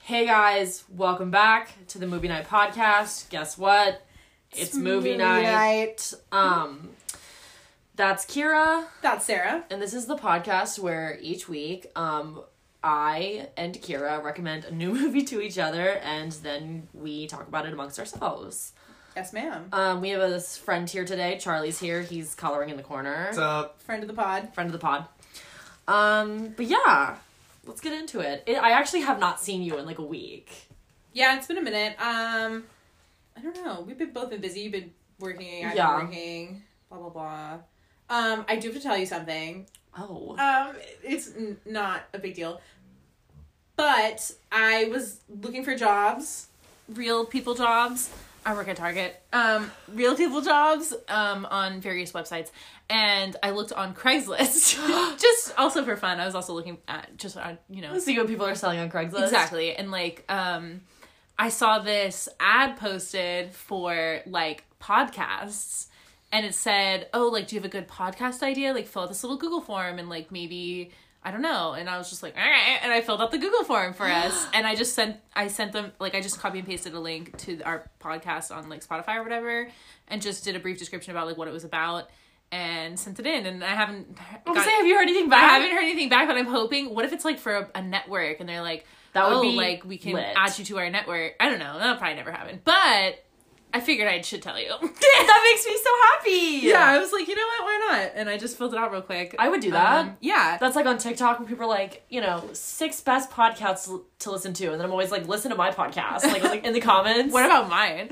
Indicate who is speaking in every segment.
Speaker 1: Hey guys, welcome back to the Movie Night Podcast. Guess what? It's, movie, night. Um that's Kyra,
Speaker 2: That's Sarah.
Speaker 1: and this is the podcast where each week um I and Kyra recommend a new movie to each other and then we talk about it amongst ourselves.
Speaker 2: Yes, ma'am.
Speaker 1: Um we have a friend here today. Charlie's here. He's coloring in the corner.
Speaker 3: What's up?
Speaker 2: Friend of the pod.
Speaker 1: friend of the pod. Um, but yeah, let's get into it. it. I actually have not seen you in like a week.
Speaker 2: Yeah, it's been a minute. Um, I don't know. We've been both been busy. You've been working. I've
Speaker 1: Yeah.
Speaker 2: been working. Blah blah blah. Um, I do have to tell you something.
Speaker 1: Oh,
Speaker 2: Um, it's n- not a big deal. But I was looking for jobs, real people jobs. I work at Target. Um, real people jobs um, on various websites, and I looked on Craigslist, just also for fun. I was also looking at just on you know
Speaker 1: see what people are selling on Craigslist.
Speaker 2: Exactly. And like um I saw this ad posted for like podcasts and it said, "Oh, like do you have a good podcast idea? Like fill out this little Google form and like maybe I don't know." And I was just like, "All right." And I filled out the Google form for us and I just sent I sent them like I just copy and pasted a link to our podcast on like Spotify or whatever and just did a brief description about like what it was about and sent it in and I haven't
Speaker 1: I'm
Speaker 2: got-
Speaker 1: saying, have you heard anything back?
Speaker 2: I haven't heard anything back, but I'm hoping. What if it's like for a, a network and they're like,
Speaker 1: That would
Speaker 2: oh,
Speaker 1: be
Speaker 2: like we can
Speaker 1: lit.
Speaker 2: add you to our network. I don't know. That'll probably never happen. But I figured I should tell you.
Speaker 1: that makes me so happy.
Speaker 2: yeah, I was like, you know what? Why not? And I just filled it out real quick.
Speaker 1: I would do that.
Speaker 2: Um, yeah.
Speaker 1: That's like on TikTok when people are like, you know, six best podcasts l- to listen to, and then I'm always like, listen to my podcast, like, like in the comments.
Speaker 2: What about mine?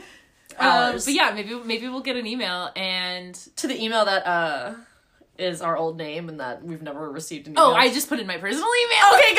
Speaker 2: Um, but yeah, maybe maybe we'll get an email and
Speaker 1: to the email that uh is our old name and that we've never received an email.
Speaker 2: oh, I just put in my personal email.
Speaker 1: okay,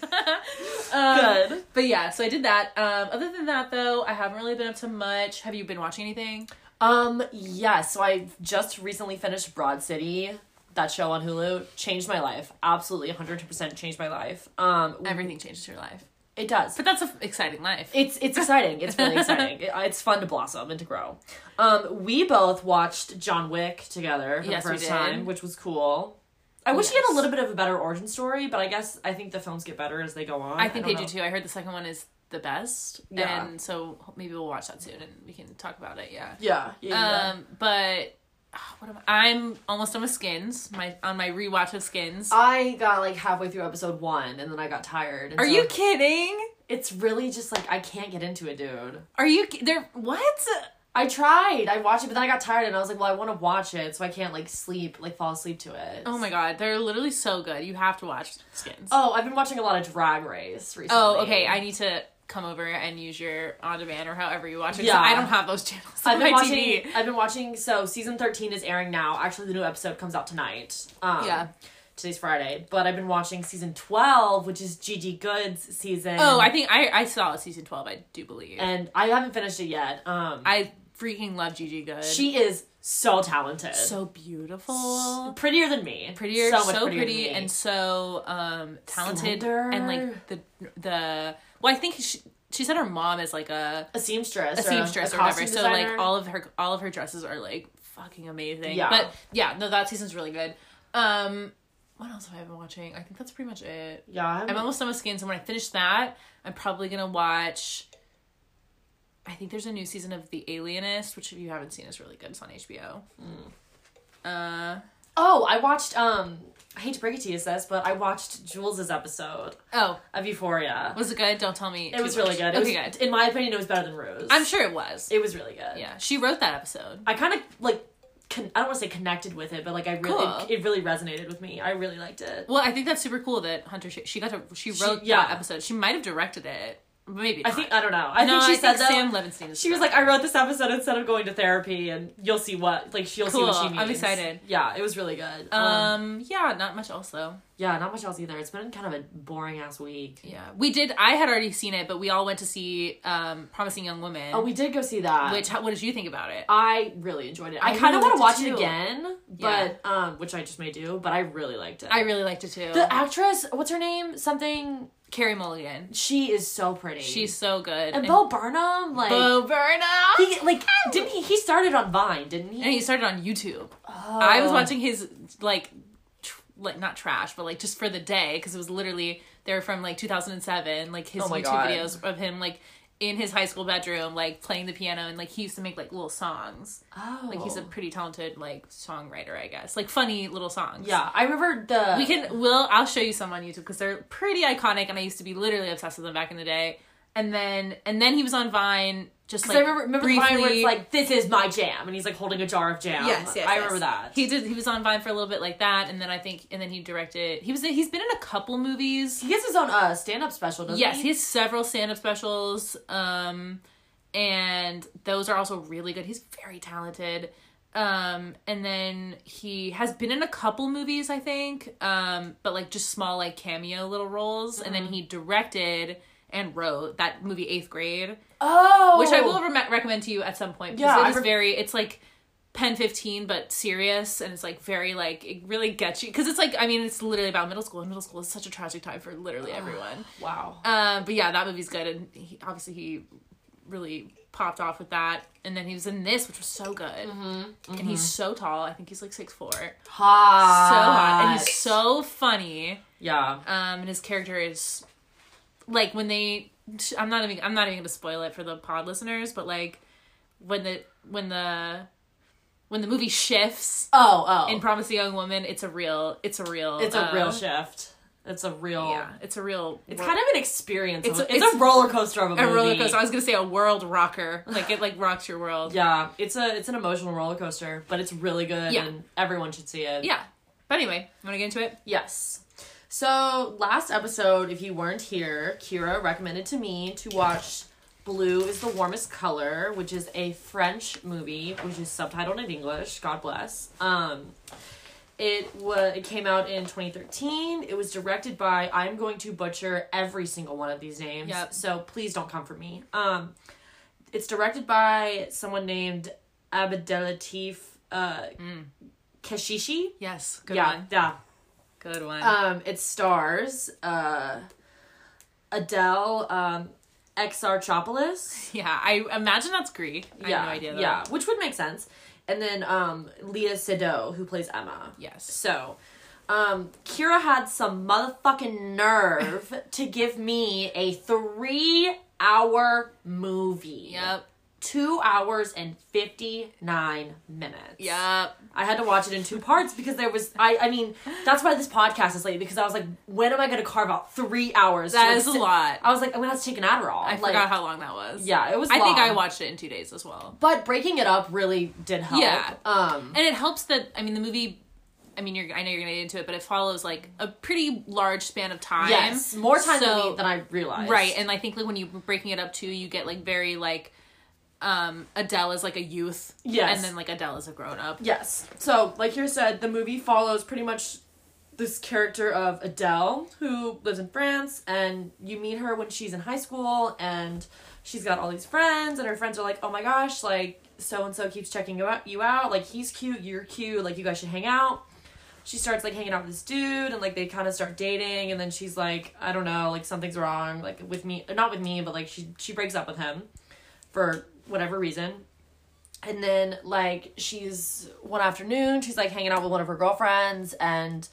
Speaker 1: good,
Speaker 2: Um,
Speaker 1: good.
Speaker 2: But yeah, so I did that. Um, other than that, though, I haven't really been up to much. Have you been watching anything?
Speaker 1: Um, yeah, so I just recently finished Broad City. That show on Hulu changed my life. Absolutely 100% changed my life. Um,
Speaker 2: Everything changes your life,
Speaker 1: it does.
Speaker 2: but that's an exciting life.
Speaker 1: It's it's exciting. It's really exciting. It- it's fun to blossom and to grow. Um, we both watched John Wick together for
Speaker 2: Yes,
Speaker 1: the first time, which was cool. I wish he had a little bit of a better origin story, but I guess I think the films get better as they go on.
Speaker 2: I think
Speaker 1: don't
Speaker 2: they
Speaker 1: know.
Speaker 2: do too. I heard the second one is the best,
Speaker 1: Yeah.
Speaker 2: and so maybe we'll watch that soon and we can talk about it. Yeah.
Speaker 1: Yeah, yeah, yeah.
Speaker 2: Um, but Ah, what am I? I'm almost done with Skins. My on my rewatch of Skins.
Speaker 1: I got like halfway through episode one, and then I got tired. and
Speaker 2: Are
Speaker 1: so
Speaker 2: you kidding?
Speaker 1: It's really just like I can't get into it, dude.
Speaker 2: Are you ki- there? What?
Speaker 1: I tried. I watched it, but then I got tired, and I was like, "Well, I want to watch it, so I can't like sleep, like fall asleep to it."
Speaker 2: Oh my god, they're literally so good. You have to watch Skins.
Speaker 1: Oh, I've been watching a lot of Drag Race recently.
Speaker 2: Oh, okay. I need to come over and use your on demand or however you watch it.
Speaker 1: Yeah.
Speaker 2: I don't have those channels on
Speaker 1: I've been
Speaker 2: my
Speaker 1: watching.
Speaker 2: TV.
Speaker 1: I've been watching. So season thirteen is airing now. Actually, the new episode comes out tonight. Um,
Speaker 2: Yeah.
Speaker 1: Today's Friday, but I've been watching season twelve, which is Gigi Goode's season.
Speaker 2: Oh, I think I I saw season twelve. I do believe.
Speaker 1: and I haven't finished it yet. Um,
Speaker 2: I freaking love Gigi Goode.
Speaker 1: she is so talented,
Speaker 2: so beautiful.
Speaker 1: prettier than me,
Speaker 2: prettier,
Speaker 1: so
Speaker 2: so, pretty, and so um talented,
Speaker 1: Slender.
Speaker 2: and like the the well, I think she she said her mom is like a
Speaker 1: a seamstress,
Speaker 2: a seamstress
Speaker 1: a
Speaker 2: or whatever.
Speaker 1: costume
Speaker 2: So like all of her all of her dresses are like fucking amazing.
Speaker 1: Yeah.
Speaker 2: but yeah, no, that season's really good. Um, what else have I been watching? I think that's pretty much it.
Speaker 1: yeah, I
Speaker 2: I'm almost done with Skins, and when I finish that, I'm probably gonna watch. I think there's a new season of The Alienist, which if you haven't seen is really good. It's on HBO. Uh
Speaker 1: Oh, I watched. Um, I hate to break it to you, sis, but I watched Jules's episode
Speaker 2: oh,
Speaker 1: of Euphoria.
Speaker 2: was it good? Don't tell me.
Speaker 1: It
Speaker 2: too
Speaker 1: was really
Speaker 2: much.
Speaker 1: good. It
Speaker 2: Okay,
Speaker 1: was,
Speaker 2: good.
Speaker 1: In my opinion, it was better than Rose.
Speaker 2: I'm sure it was.
Speaker 1: it was really good.
Speaker 2: yeah, she wrote that episode.
Speaker 1: I kind of like. Con- I don't want to say connected with it, but like I really,
Speaker 2: Cool.
Speaker 1: it, it really resonated with me. I really liked it.
Speaker 2: Well, I think that's super cool that Hunter she, she got to she wrote
Speaker 1: yeah.
Speaker 2: that episode. She might have directed it, maybe.
Speaker 1: I think I don't know. I
Speaker 2: no,
Speaker 1: think she
Speaker 2: I
Speaker 1: said
Speaker 2: think
Speaker 1: though.
Speaker 2: Sam Levinstein.
Speaker 1: She was like, I wrote this episode instead of going to therapy, and you'll see what like she'll see what she means.
Speaker 2: I'm excited.
Speaker 1: Yeah, it was really good. Um,
Speaker 2: um, yeah, not much else though.
Speaker 1: yeah, not much else either. It's been kind of a boring ass week.
Speaker 2: Yeah, we did. I had already seen it, but we all went to see um, Promising Young Woman.
Speaker 1: Oh, we did go see that.
Speaker 2: which how, what did you think about it?
Speaker 1: I really enjoyed it. I,
Speaker 2: I
Speaker 1: kind of want to watch
Speaker 2: it
Speaker 1: again,
Speaker 2: Yeah.
Speaker 1: but um, which I just may do. But I really liked it.
Speaker 2: I really liked it too.
Speaker 1: the actress, what's her name? Something
Speaker 2: Carey Mulligan.
Speaker 1: She is so pretty.
Speaker 2: She's so good.
Speaker 1: and Bo Burnham, like
Speaker 2: Bo Burnham.
Speaker 1: he like didn't he? He started on Vine, didn't he?
Speaker 2: and he started on YouTube.
Speaker 1: Oh.
Speaker 2: I was oh. watching his like, tr- like not trash, but like just for the day because it was literally they were from like 2007, like his
Speaker 1: Oh
Speaker 2: YouTube
Speaker 1: God.
Speaker 2: videos of him like in his high school bedroom, like playing the piano, and like he used to make like little songs.
Speaker 1: Oh,
Speaker 2: Like he's a pretty talented like songwriter, I guess, like funny little songs.
Speaker 1: yeah. I remember the
Speaker 2: we can. Will I'll show you some on YouTube because they're pretty iconic, and I used to be literally obsessed with them back in the day. And then and then he was on Vine, just like
Speaker 1: I remember remember the Vine where it's like this is my jam, and he's like holding a jar of jam.
Speaker 2: Yes, yes,
Speaker 1: I
Speaker 2: yes.
Speaker 1: remember that.
Speaker 2: He did. He was on Vine for a little bit like that, and then I think, and then he directed. He was. He's been in a couple movies.
Speaker 1: He has his own uh stand up special, doesn't
Speaker 2: Yes,
Speaker 1: he?
Speaker 2: he has several stand-up specials, um, and those are also really good. He's very talented. Um, and then he has been in a couple movies, I think, um, but like just small like cameo little roles. And
Speaker 1: Mm-hmm.
Speaker 2: then he directed and wrote that movie Eighth Grade,
Speaker 1: Oh,
Speaker 2: which I will re- recommend to you at some point because
Speaker 1: Yeah,
Speaker 2: it is
Speaker 1: re-
Speaker 2: very. It's like PEN15 but serious and it's like very like it really gets you because it's like i mean it's literally about middle school and middle school is such a tragic time for literally everyone
Speaker 1: Wow.
Speaker 2: um, but yeah, that movie's good, and he, obviously he really popped off with that. And then he was in this, which was so good,
Speaker 1: Mm-hmm.
Speaker 2: and he's so tall. I think he's like six four, Hot. so
Speaker 1: hot,
Speaker 2: and he's so funny.
Speaker 1: yeah.
Speaker 2: Um, and his character is like when they. I'm not even. I'm not even gonna spoil it for the pod listeners, but like when the when the when the movie shifts
Speaker 1: Oh, oh.
Speaker 2: in Promising Young Woman, it's a real. It's a real.
Speaker 1: it's a
Speaker 2: uh,
Speaker 1: real shift. It's a real.
Speaker 2: Yeah, it's a real.
Speaker 1: It's kind of an experience.
Speaker 2: It's a-
Speaker 1: it's,
Speaker 2: it's
Speaker 1: a roller coaster of a,
Speaker 2: a
Speaker 1: movie.
Speaker 2: roller coaster. I was gonna say a world rocker. Like it like rocks your world.
Speaker 1: Yeah, it's a it's an emotional roller coaster, but it's really good,
Speaker 2: Yeah.
Speaker 1: and everyone should see it.
Speaker 2: Yeah. But anyway, want to get into it?
Speaker 1: Yes. So last episode, if you weren't here, Kyra recommended to me to watch Blue is the Warmest Color, which is a French movie, which is subtitled in English. God bless. Um, it was it came out in 2013. It was directed by I'm going to butcher every single one of these names.
Speaker 2: Yep.
Speaker 1: So please don't come for me. Um, it's directed by someone named Abdellatif uh, Kashishi.
Speaker 2: Yes. Good
Speaker 1: yeah,
Speaker 2: one.
Speaker 1: yeah.
Speaker 2: Good one.
Speaker 1: Um, it stars uh, Adele um, Exarchopoulos.
Speaker 2: yeah, I imagine that's Greek. I
Speaker 1: yeah,
Speaker 2: have no idea. Though.
Speaker 1: yeah, which would make sense. And then um, Leah Seydoux, who plays Emma.
Speaker 2: Yes.
Speaker 1: So, um, Kyra had some motherfucking nerve to give me a three-hour movie.
Speaker 2: Yep.
Speaker 1: Two hours and fifty-nine minutes.
Speaker 2: Yep.
Speaker 1: I had to watch it in two parts because there was I I mean that's why this podcast is late because I was like when am I going to carve out 3 hours
Speaker 2: That
Speaker 1: like,
Speaker 2: a lot.
Speaker 1: I was like I'm going to have to take an Adderall.
Speaker 2: I
Speaker 1: like,
Speaker 2: forgot how long that was.
Speaker 1: Yeah, it was
Speaker 2: I think. I watched it in two days as well.
Speaker 1: But breaking it up really did help.
Speaker 2: Yeah.
Speaker 1: Um
Speaker 2: And it helps that I mean the movie. I mean, you're. I know you're gonna get into it, but it follows like a pretty large span of time.
Speaker 1: yes, more time than,
Speaker 2: So-
Speaker 1: than I realized.
Speaker 2: Right, and I think like when you're breaking it up too, you get like very like um Adele is like a youth.
Speaker 1: Yes.
Speaker 2: And then like Adele is a grown up.
Speaker 1: Yes. So, like you said, the movie follows pretty much this character of Adele who lives in France, and you meet her when she's in high school, and she's got all these friends, and her friends are like, "Oh my gosh, like so and so keeps checking you out, you out. Like he's cute, you're cute. Like you guys should hang out." She starts like hanging out with this dude, and like they kind of start dating, and then she's like, "I don't know, like something's wrong, like with me, not with me, but like she she breaks up with him for whatever reason." And then like she's one afternoon, she's like hanging out with one of her girlfriends and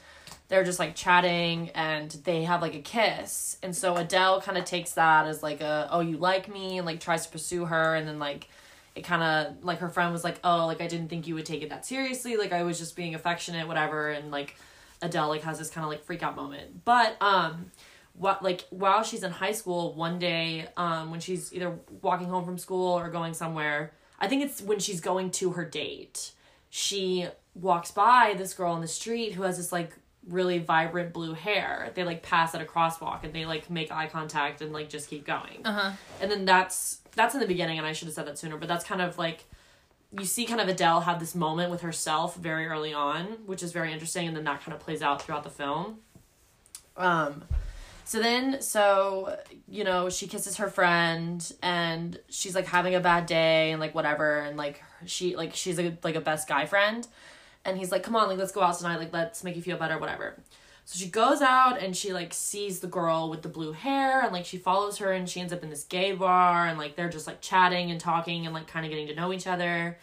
Speaker 1: they're just like chatting and they have like a kiss. And so Adele kind of takes that as like a oh you like me and like tries to pursue her and then like it kind of like her friend was like oh like I didn't think you would take it that seriously like I was just being affectionate whatever and like Adele like has this kind of like freak out moment. But um what like while she's in high school one day um when she's either walking home from school or going somewhere i think it's when she's going to her date. She walks by this girl on the street who has this like really vibrant blue hair. They like pass at a crosswalk and they like make eye contact and like just keep going.
Speaker 2: Uh-huh.
Speaker 1: and then that's that's in the beginning and i should have said that sooner but that's kind of like you see kind of adele have this moment with herself very early on which is very interesting and then that kind of plays out throughout the film. Um so then, so, you know, she kisses her friend and she's like having a bad day and like whatever. And like she, like, she's a, like a best guy friend. And he's like, come on, like, let's go out tonight. Like, let's make you feel better, whatever. So she goes out and she like sees the girl with the blue hair and like she follows her and she ends up in this gay bar and like they're just like chatting and talking and like kind of getting to know each other.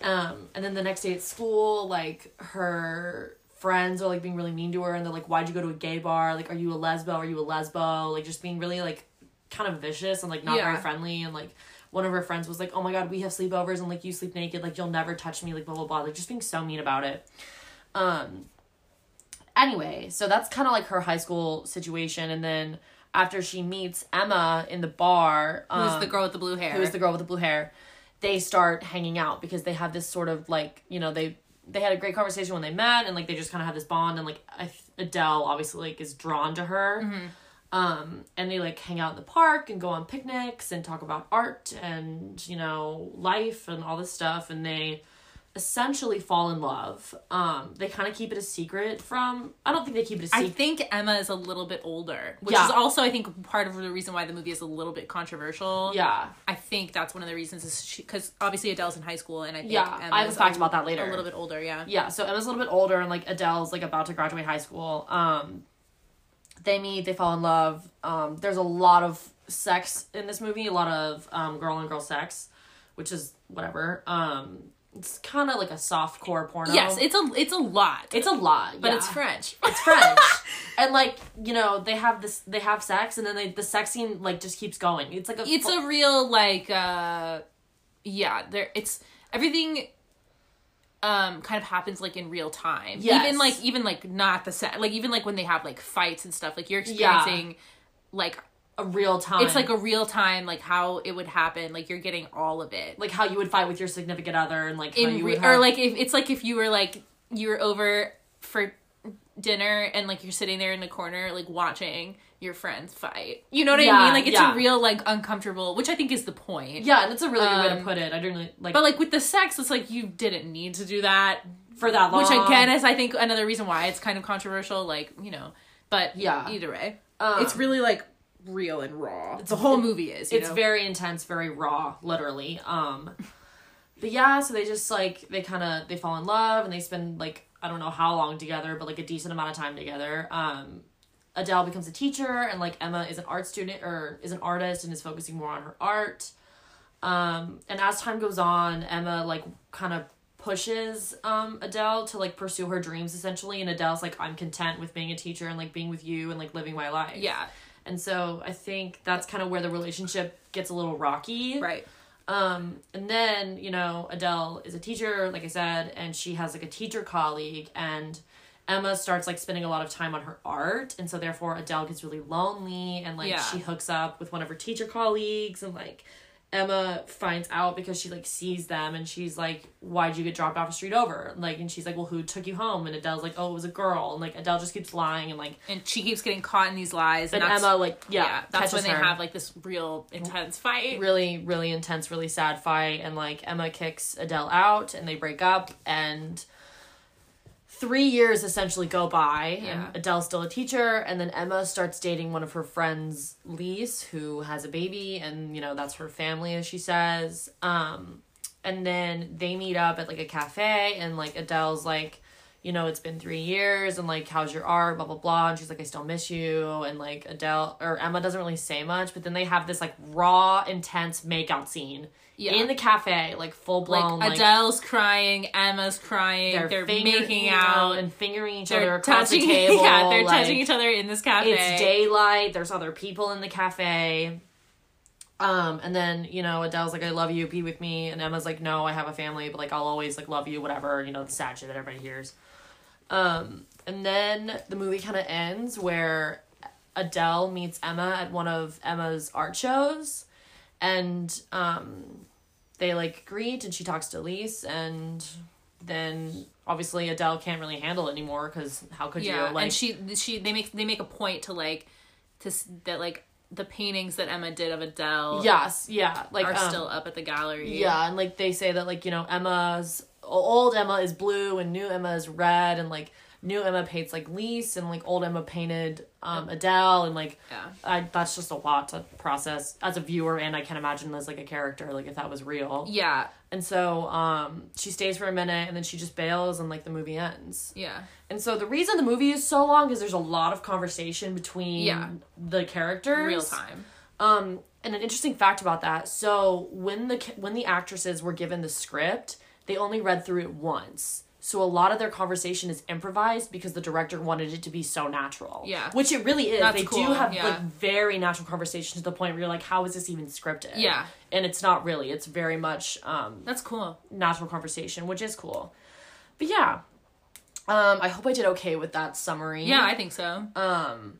Speaker 1: Um, and then the next day at school, like her friends are like being really mean to her and they're like, Why'd you go to a gay bar? Like, are you a lesbo? Are you a lesbo? Like just being really like kind of vicious and like not
Speaker 2: Yeah.
Speaker 1: very friendly and like one of her friends was like, Oh my god, we have sleepovers and like you sleep naked, like you'll never touch me, like blah blah blah, like just being so mean about it. Um anyway, so that's kind of like her high school situation and then after she meets Emma in the bar,
Speaker 2: Who's
Speaker 1: um,
Speaker 2: the girl with the blue hair?
Speaker 1: who is the girl with the blue hair, they start hanging out because they have this sort of like you know they they had a great conversation when they met and like they just kind of have this bond and like Adele obviously like is drawn to her.
Speaker 2: Mm-hmm.
Speaker 1: Um, and they like hang out in the park and go on picnics and talk about art and you know life and all this stuff and they essentially fall in love. Um, they kind of keep it a secret from. I don't think they keep it a secret.
Speaker 2: I think Emma is a little bit older, which
Speaker 1: Yeah.
Speaker 2: is also I think part of the reason why the movie is a little bit controversial.
Speaker 1: yeah,
Speaker 2: I think that's one of the reasons is because obviously Adele's in high school and I think
Speaker 1: Yeah,
Speaker 2: Emma's
Speaker 1: I have a fact
Speaker 2: a,
Speaker 1: about that later.
Speaker 2: A little bit older, yeah.
Speaker 1: yeah so emma's a little bit older and like adele's like about to graduate high school um they meet they fall in love um there's a lot of sex in this movie a lot of um girl and girl sex which is whatever um it's kind of like a soft core porno
Speaker 2: Yes, it's a it's a lot,
Speaker 1: it's a lot
Speaker 2: but
Speaker 1: yeah.
Speaker 2: it's French.
Speaker 1: it's french and like you know they have this they have sex and then they the sex scene like just keeps going it's like a
Speaker 2: it's a real like uh yeah there it's everything um kind of happens like in real time
Speaker 1: Yes.
Speaker 2: even like even like not the set like even like when they have like fights and stuff like you're
Speaker 1: Yeah.
Speaker 2: experiencing like
Speaker 1: a real time
Speaker 2: it's like a real time like how it would happen like you're getting all of it
Speaker 1: like how you would fight with your significant other and like
Speaker 2: in
Speaker 1: you
Speaker 2: re-
Speaker 1: would
Speaker 2: or like if it's like if you were like you were over for dinner and like you're sitting there in the corner like watching your friends fight you know what i mean like it's
Speaker 1: yeah.
Speaker 2: a real like uncomfortable which i think is the point
Speaker 1: yeah and it's a really good way to
Speaker 2: Um,
Speaker 1: put it i didn't really like
Speaker 2: But like with the sex, it's like you didn't need to do that.
Speaker 1: for that long
Speaker 2: Which again is I think another reason why it's kind of controversial, like, you know. But
Speaker 1: Yeah.
Speaker 2: either way.
Speaker 1: Um,
Speaker 2: it's really like real and raw. It's, the whole movie is. You
Speaker 1: it's
Speaker 2: know?
Speaker 1: very intense very raw literally um but yeah so they just like they kind of they fall in love and they spend like i don't know how long together but like a decent amount of time together um adele becomes a teacher and like emma is an art student or is an artist and is focusing more on her art um and as time goes on emma like kind of pushes um adele to like pursue her dreams essentially and adele's like i'm content with being a teacher and like being with you and like living my life
Speaker 2: Yeah.
Speaker 1: And so I think that's kind of where the relationship gets a little rocky.
Speaker 2: Right.
Speaker 1: Um, and then, you know, Adele is a teacher, like I said, and she has like a teacher colleague and Emma starts like spending a lot of time on her art, and so therefore Adele gets really lonely and like
Speaker 2: Yeah.
Speaker 1: she hooks up with one of her teacher colleagues and like Emma finds out because she like sees them and she's like, Why'd you get dropped off a street over? Like and she's like, Well who took you home? And Adele's like, Oh, it was a girl and like Adele just keeps lying and like
Speaker 2: And she keeps getting caught in these lies. And,
Speaker 1: and Emma like yeah,
Speaker 2: yeah, that's when they
Speaker 1: her.
Speaker 2: have like this real intense fight.
Speaker 1: really really intense really sad fight and like emma kicks adele out and they break up and three years essentially go by
Speaker 2: Yeah.
Speaker 1: and adele's still a teacher and then emma starts dating one of her friends lise who has a baby and you know that's her family as she says um and then they meet up at like a cafe and like adele's like you know it's been three years and like how's your art blah blah blah and she's like i still miss you and like adele or emma doesn't really say much but then they have this like raw intense makeout scene
Speaker 2: Yeah.
Speaker 1: in the cafe like full blown
Speaker 2: Like
Speaker 1: like,
Speaker 2: Adele's crying, Emma's crying, they're,
Speaker 1: finger-
Speaker 2: making out,
Speaker 1: and fingering each other
Speaker 2: they're
Speaker 1: across
Speaker 2: touching.
Speaker 1: the table
Speaker 2: yeah, they're
Speaker 1: like,
Speaker 2: touching each other in this cafe.
Speaker 1: it's daylight there's other people in the cafe um and then you know adele's like i love you be with me and emma's like no i have a family but like i'll always like love you whatever you know the sad shit that everybody hears um and then the movie kind of ends where adele meets emma at one of emma's art shows and um they like greet and she talks to elise and then obviously adele can't really handle it anymore because how could
Speaker 2: yeah,
Speaker 1: you like
Speaker 2: and she she they make they make a point to like to that like the paintings that Emma did of Adele
Speaker 1: yes yeah like
Speaker 2: are
Speaker 1: um,
Speaker 2: still up at the gallery.
Speaker 1: Yeah, and like they say that like you know Emma's old Emma is blue and new Emma is red, and like new Emma paints like Lise, and like old Emma painted um Adele, and like
Speaker 2: Yeah.
Speaker 1: I that's just a lot to process as a viewer, and I can't imagine as like a character, like if that was real.
Speaker 2: Yeah.
Speaker 1: And so um, she stays for a minute and then she just bails and like the movie ends.
Speaker 2: Yeah.
Speaker 1: And so the reason the movie is so long is there's a lot of conversation between
Speaker 2: Yeah.
Speaker 1: the characters.
Speaker 2: Real time.
Speaker 1: Um, and an interesting fact about that. So when the when the actresses were given the script, they only read through it once. So a lot of their conversation is improvised because the director wanted it to be so natural.
Speaker 2: Yeah.
Speaker 1: which it really is.
Speaker 2: That's
Speaker 1: they do have
Speaker 2: yeah.
Speaker 1: like very natural conversations to the point where you're like, how is this even scripted?
Speaker 2: Yeah.
Speaker 1: and it's not really. It's very much um,
Speaker 2: That's cool.
Speaker 1: natural conversation, which is cool. But yeah, um, I hope I did okay with that summary.
Speaker 2: Yeah, I think so.
Speaker 1: Um.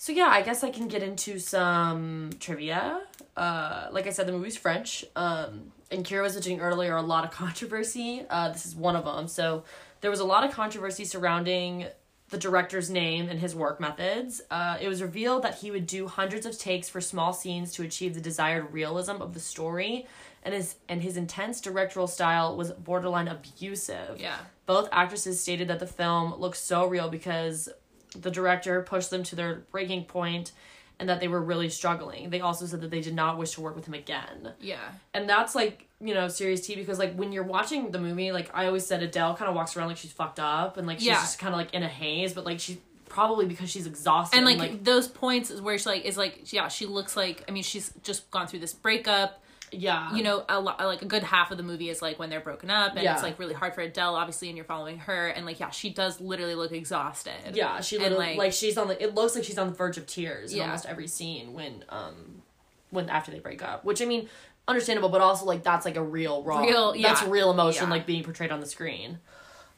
Speaker 1: So yeah, I guess I can get into some trivia. Uh, like I said, the movie's French. Um, and Kyra was mentioning earlier a lot of controversy. Uh, this is one of them. So there was a lot of controversy surrounding the director's name and his work methods. Uh, it was revealed that he would do hundreds of takes for small scenes to achieve the desired realism of the story, and his and his intense directorial style was borderline abusive.
Speaker 2: Yeah.
Speaker 1: Both actresses stated that the film looked so real because the director pushed them to their breaking point and that they were really struggling. They also said that they did not wish to work with him again.
Speaker 2: Yeah.
Speaker 1: And that's like, you know, serious tea because like when you're watching the movie, like I always said Adele kind of walks around like she's fucked up and like she's
Speaker 2: Yeah.
Speaker 1: just kind of like in a haze, but like she's probably because she's exhausted
Speaker 2: and like, those points is where she like is like yeah she looks like I mean she's just gone through this breakup
Speaker 1: yeah.
Speaker 2: you know a lot like a good half of the movie is like when they're broken up and
Speaker 1: Yeah.
Speaker 2: it's like really hard for Adele obviously and you're following her and like yeah she does literally look exhausted
Speaker 1: Yeah, she
Speaker 2: And,
Speaker 1: literally like,
Speaker 2: like-
Speaker 1: she's on the. It looks like she's on the verge of tears in
Speaker 2: Yeah.
Speaker 1: almost every scene when um when after they break up. Which I mean, understandable, but also like that's like a real raw.
Speaker 2: Real-
Speaker 1: That's real emotion
Speaker 2: Yeah.
Speaker 1: like being portrayed on the screen.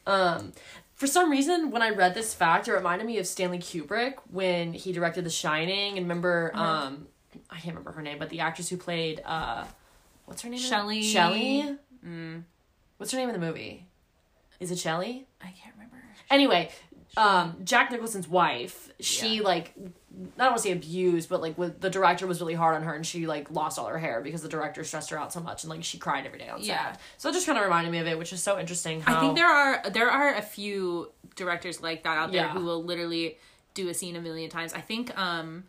Speaker 1: Um, for some reason, when I read this fact, it reminded me of Stanley Kubrick when he directed The Shining. And remember,
Speaker 2: Uh-huh.
Speaker 1: um, I can't remember her name, but the actress who played uh, what's her name?
Speaker 2: Shelley-
Speaker 1: Shelley.
Speaker 2: Mm,
Speaker 1: What's her name in the movie? Is it Shelley?
Speaker 2: I can't remember
Speaker 1: Anyway, um, Jack Nicholson's wife, she
Speaker 2: Yeah.
Speaker 1: like, I don't want to say abused, but like with the director was really hard on her, and she like lost all her hair because the director stressed her out so much, and like she cried every day on set.
Speaker 2: Yeah.
Speaker 1: So it just kind of reminded me of it, which is so interesting. How
Speaker 2: I think there are there are a few directors like that out there
Speaker 1: Yeah.
Speaker 2: who will literally do a scene a million times. I think um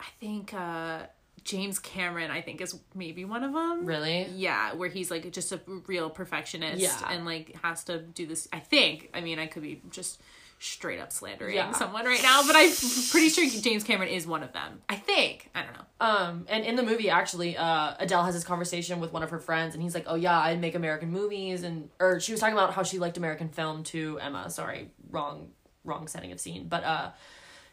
Speaker 2: I think uh James Cameron I think is maybe one of them.
Speaker 1: really.
Speaker 2: Yeah, where he's like just a real perfectionist
Speaker 1: Yeah.
Speaker 2: and like has to do this. I think. I mean, I could be just straight up slandering
Speaker 1: Yeah.
Speaker 2: someone right now, but I'm pretty sure James Cameron is one of them. I think. I don't know.
Speaker 1: Um, and in the movie, actually, uh, Adele has this conversation with one of her friends, and he's like, "Oh yeah, I make American movies," and or she was talking about how she liked American film too. Emma. Sorry, wrong, wrong setting of scene, but uh.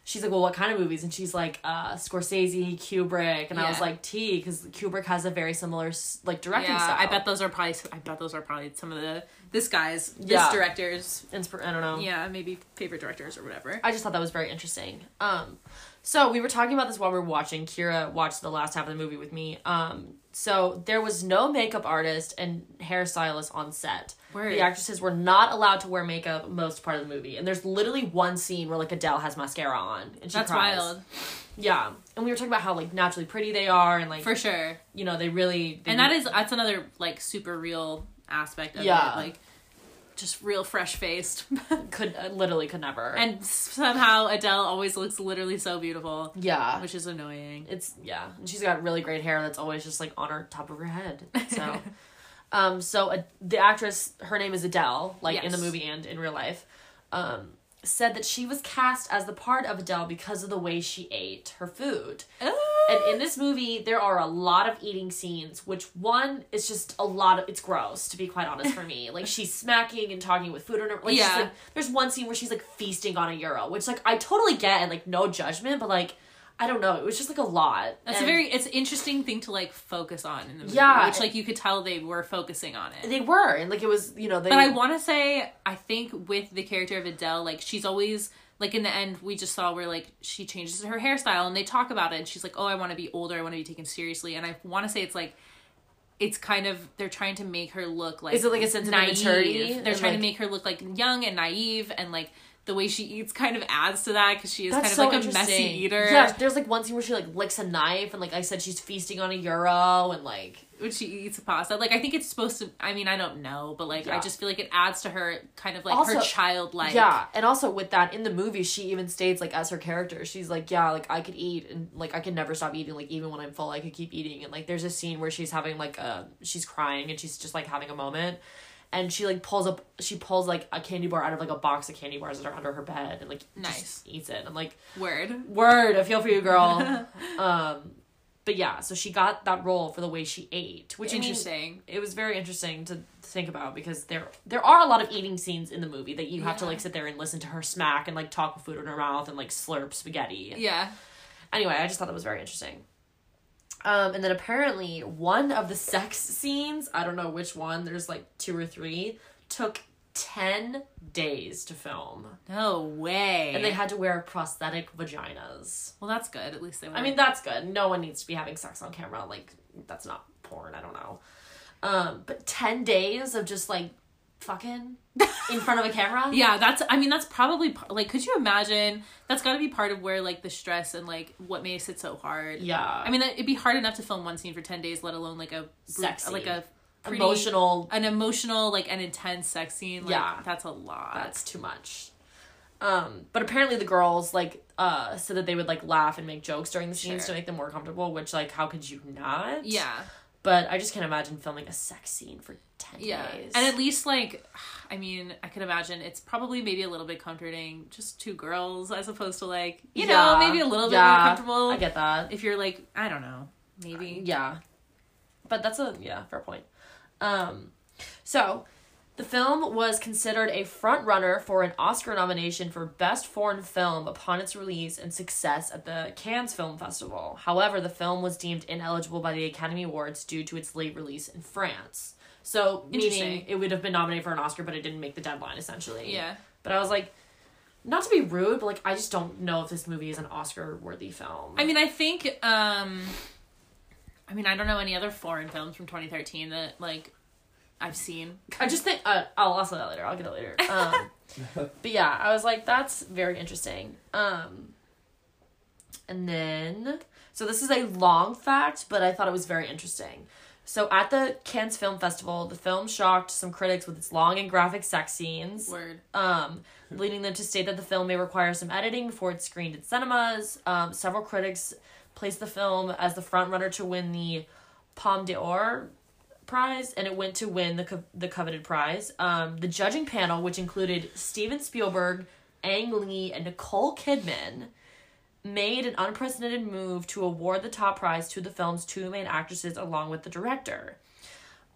Speaker 1: She's like, well, what kind of movies? And she's like, uh, Scorsese, Kubrick, and I was like, T, because Kubrick has a very similar like directing
Speaker 2: yeah,
Speaker 1: style.
Speaker 2: I bet those are probably. I bet those are probably some of the this guy's this
Speaker 1: Yeah.
Speaker 2: directors.
Speaker 1: Inspir- I don't know.
Speaker 2: Yeah, maybe favorite directors or whatever.
Speaker 1: I just thought that was very interesting. Um, so we were talking about this while we were watching. Kyra watched the last half of the movie with me. Um, so there was no makeup artist and hairstylist on set.
Speaker 2: Word.
Speaker 1: The actresses were not allowed to wear makeup most part of the movie, and there's literally one scene where like Adele has mascara on and she
Speaker 2: That's
Speaker 1: cries.
Speaker 2: wild
Speaker 1: Yeah, and we were talking about how like naturally pretty they are, and like
Speaker 2: for sure.
Speaker 1: you know they really they
Speaker 2: And that is that's another like super real aspect of
Speaker 1: Yeah.
Speaker 2: it. Like just real fresh faced.
Speaker 1: could uh, literally could never.
Speaker 2: And somehow Adele always looks literally so beautiful,
Speaker 1: yeah.
Speaker 2: Which is annoying.
Speaker 1: it's yeah. And she's got really great hair that's always just like on her top of her head. So um so uh, the actress her name is adele like in the movie and in real life. Um said that she was cast as the part of adele because of the way she ate her food. Oh. And in this movie there are a lot of eating scenes which one is just a lot of it's gross to be quite honest for me. Like she's smacking and talking with food or like, she's
Speaker 2: Yeah.
Speaker 1: like there's one scene where she's like feasting on a gyro which like i totally get and like no judgment but like i don't know it was just like a lot
Speaker 2: That's
Speaker 1: And
Speaker 2: a very it's an interesting thing to like focus on in the movie.
Speaker 1: Yeah.
Speaker 2: Which like you could tell they were focusing on it.
Speaker 1: they were and like it was you know they
Speaker 2: But I want to say, I think with the character of Adele, like she's always like in the end, we just saw where like she changes her hairstyle and they talk about it. And she's like, "Oh, I want to be older. I want to be taken seriously." And I want to say it's like, it's kind of they're trying to make her look like
Speaker 1: Is it like a sense of
Speaker 2: naive.
Speaker 1: immaturity
Speaker 2: They're trying
Speaker 1: like-
Speaker 2: to make her look like young and naive and like the way she eats kind of adds to that because she is
Speaker 1: That's
Speaker 2: kind of
Speaker 1: so
Speaker 2: like a messy eater.
Speaker 1: Yeah, there's like one scene where she like licks a knife and like I said she's feasting on a gyro and like
Speaker 2: when she eats a pasta. Like I think it's supposed to. I mean, I don't know, but like I just feel like it adds to her kind of like
Speaker 1: Also-
Speaker 2: her childlike.
Speaker 1: yeah, and also with that in the movie she even states like as her character she's like yeah like I could eat and like I can never stop eating like even when I'm full I could keep eating and like there's a scene where she's having like a she's crying and she's just like having a moment and she like pulls up she pulls like a candy bar out of like a box of candy bars that are under her bed and like
Speaker 2: Nice.
Speaker 1: eats it. I'm like
Speaker 2: Word.
Speaker 1: Word, I feel for you, girl. um, but yeah, so she got that role for the way she ate, which I mean,
Speaker 2: Interesting.
Speaker 1: it was very interesting to think about because there there are a lot of eating scenes in the movie that you have to like sit there and listen to her smack and like talk with food in her mouth and like slurp spaghetti.
Speaker 2: Yeah.
Speaker 1: Anyway, I just thought that was very interesting. Um, and then apparently one of the sex scenes, I don't know which one, there's like two or three, took ten days to film.
Speaker 2: No way.
Speaker 1: And they had to wear prosthetic vaginas.
Speaker 2: well, that's good. At least they. Were.
Speaker 1: I mean, that's good. No one needs to be having sex on camera. Like, that's not porn. I don't know. Um, but 10 days of just like fucking in front of a camera?
Speaker 2: Yeah, that's. I mean, that's probably par- like. Could you imagine? That's got to be part of where like the stress and like what makes it so hard.
Speaker 1: Yeah.
Speaker 2: I mean, it'd be hard enough to film one scene for ten days, let alone like a
Speaker 1: Sex
Speaker 2: like a pretty,
Speaker 1: Emotional.
Speaker 2: an emotional, like an intense sex scene. Like,
Speaker 1: Yeah.
Speaker 2: that's a lot.
Speaker 1: That's too much. Um, but apparently the girls like uh said that they would like laugh and make jokes during the scenes
Speaker 2: Sure.
Speaker 1: to make them more comfortable, which like how could you not?
Speaker 2: yeah,
Speaker 1: But I just can't imagine filming a sex scene for ten
Speaker 2: yeah,
Speaker 1: days.
Speaker 2: and at least like, I mean, I could imagine it's probably maybe a little bit comforting, just two girls as opposed to like, you know, maybe a little bit
Speaker 1: Yeah,
Speaker 2: more comfortable.
Speaker 1: I get that.
Speaker 2: if you're like, I don't know, maybe.
Speaker 1: Yeah. But that's a yeah, fair point. Um so the film was considered a front runner for an Oscar nomination for Best Foreign Film upon its release and success at the Cannes Film Festival. However, the film was deemed ineligible by the Academy Awards due to its late release in France. So, meaning it would have been nominated for an Oscar, but it didn't make the deadline, essentially.
Speaker 2: Yeah.
Speaker 1: But I was like, not to be rude, but like, I just don't know if this movie is an Oscar worthy film.
Speaker 2: I mean, I think. um I mean, I don't know any other foreign films from 2013 that like I've seen.
Speaker 1: I just think uh, I'll I'll say that later. I'll get it later. Um, but yeah, I was like, that's very interesting. Um, and then so this is a long fact, but I thought it was very interesting. So at the Cannes Film Festival, the film shocked some critics with its long and graphic sex scenes,
Speaker 2: Word.
Speaker 1: um, leading them to state that the film may require some editing before it's screened in cinemas. Um, several critics placed the film as the front runner to win the Palme d'Or prize, and it went to win the co- the coveted prize. Um, the judging panel, which included Steven Spielberg, Ang Lee, and Nicole Kidman, made an unprecedented move to award the top prize to the film's two main actresses along with the director.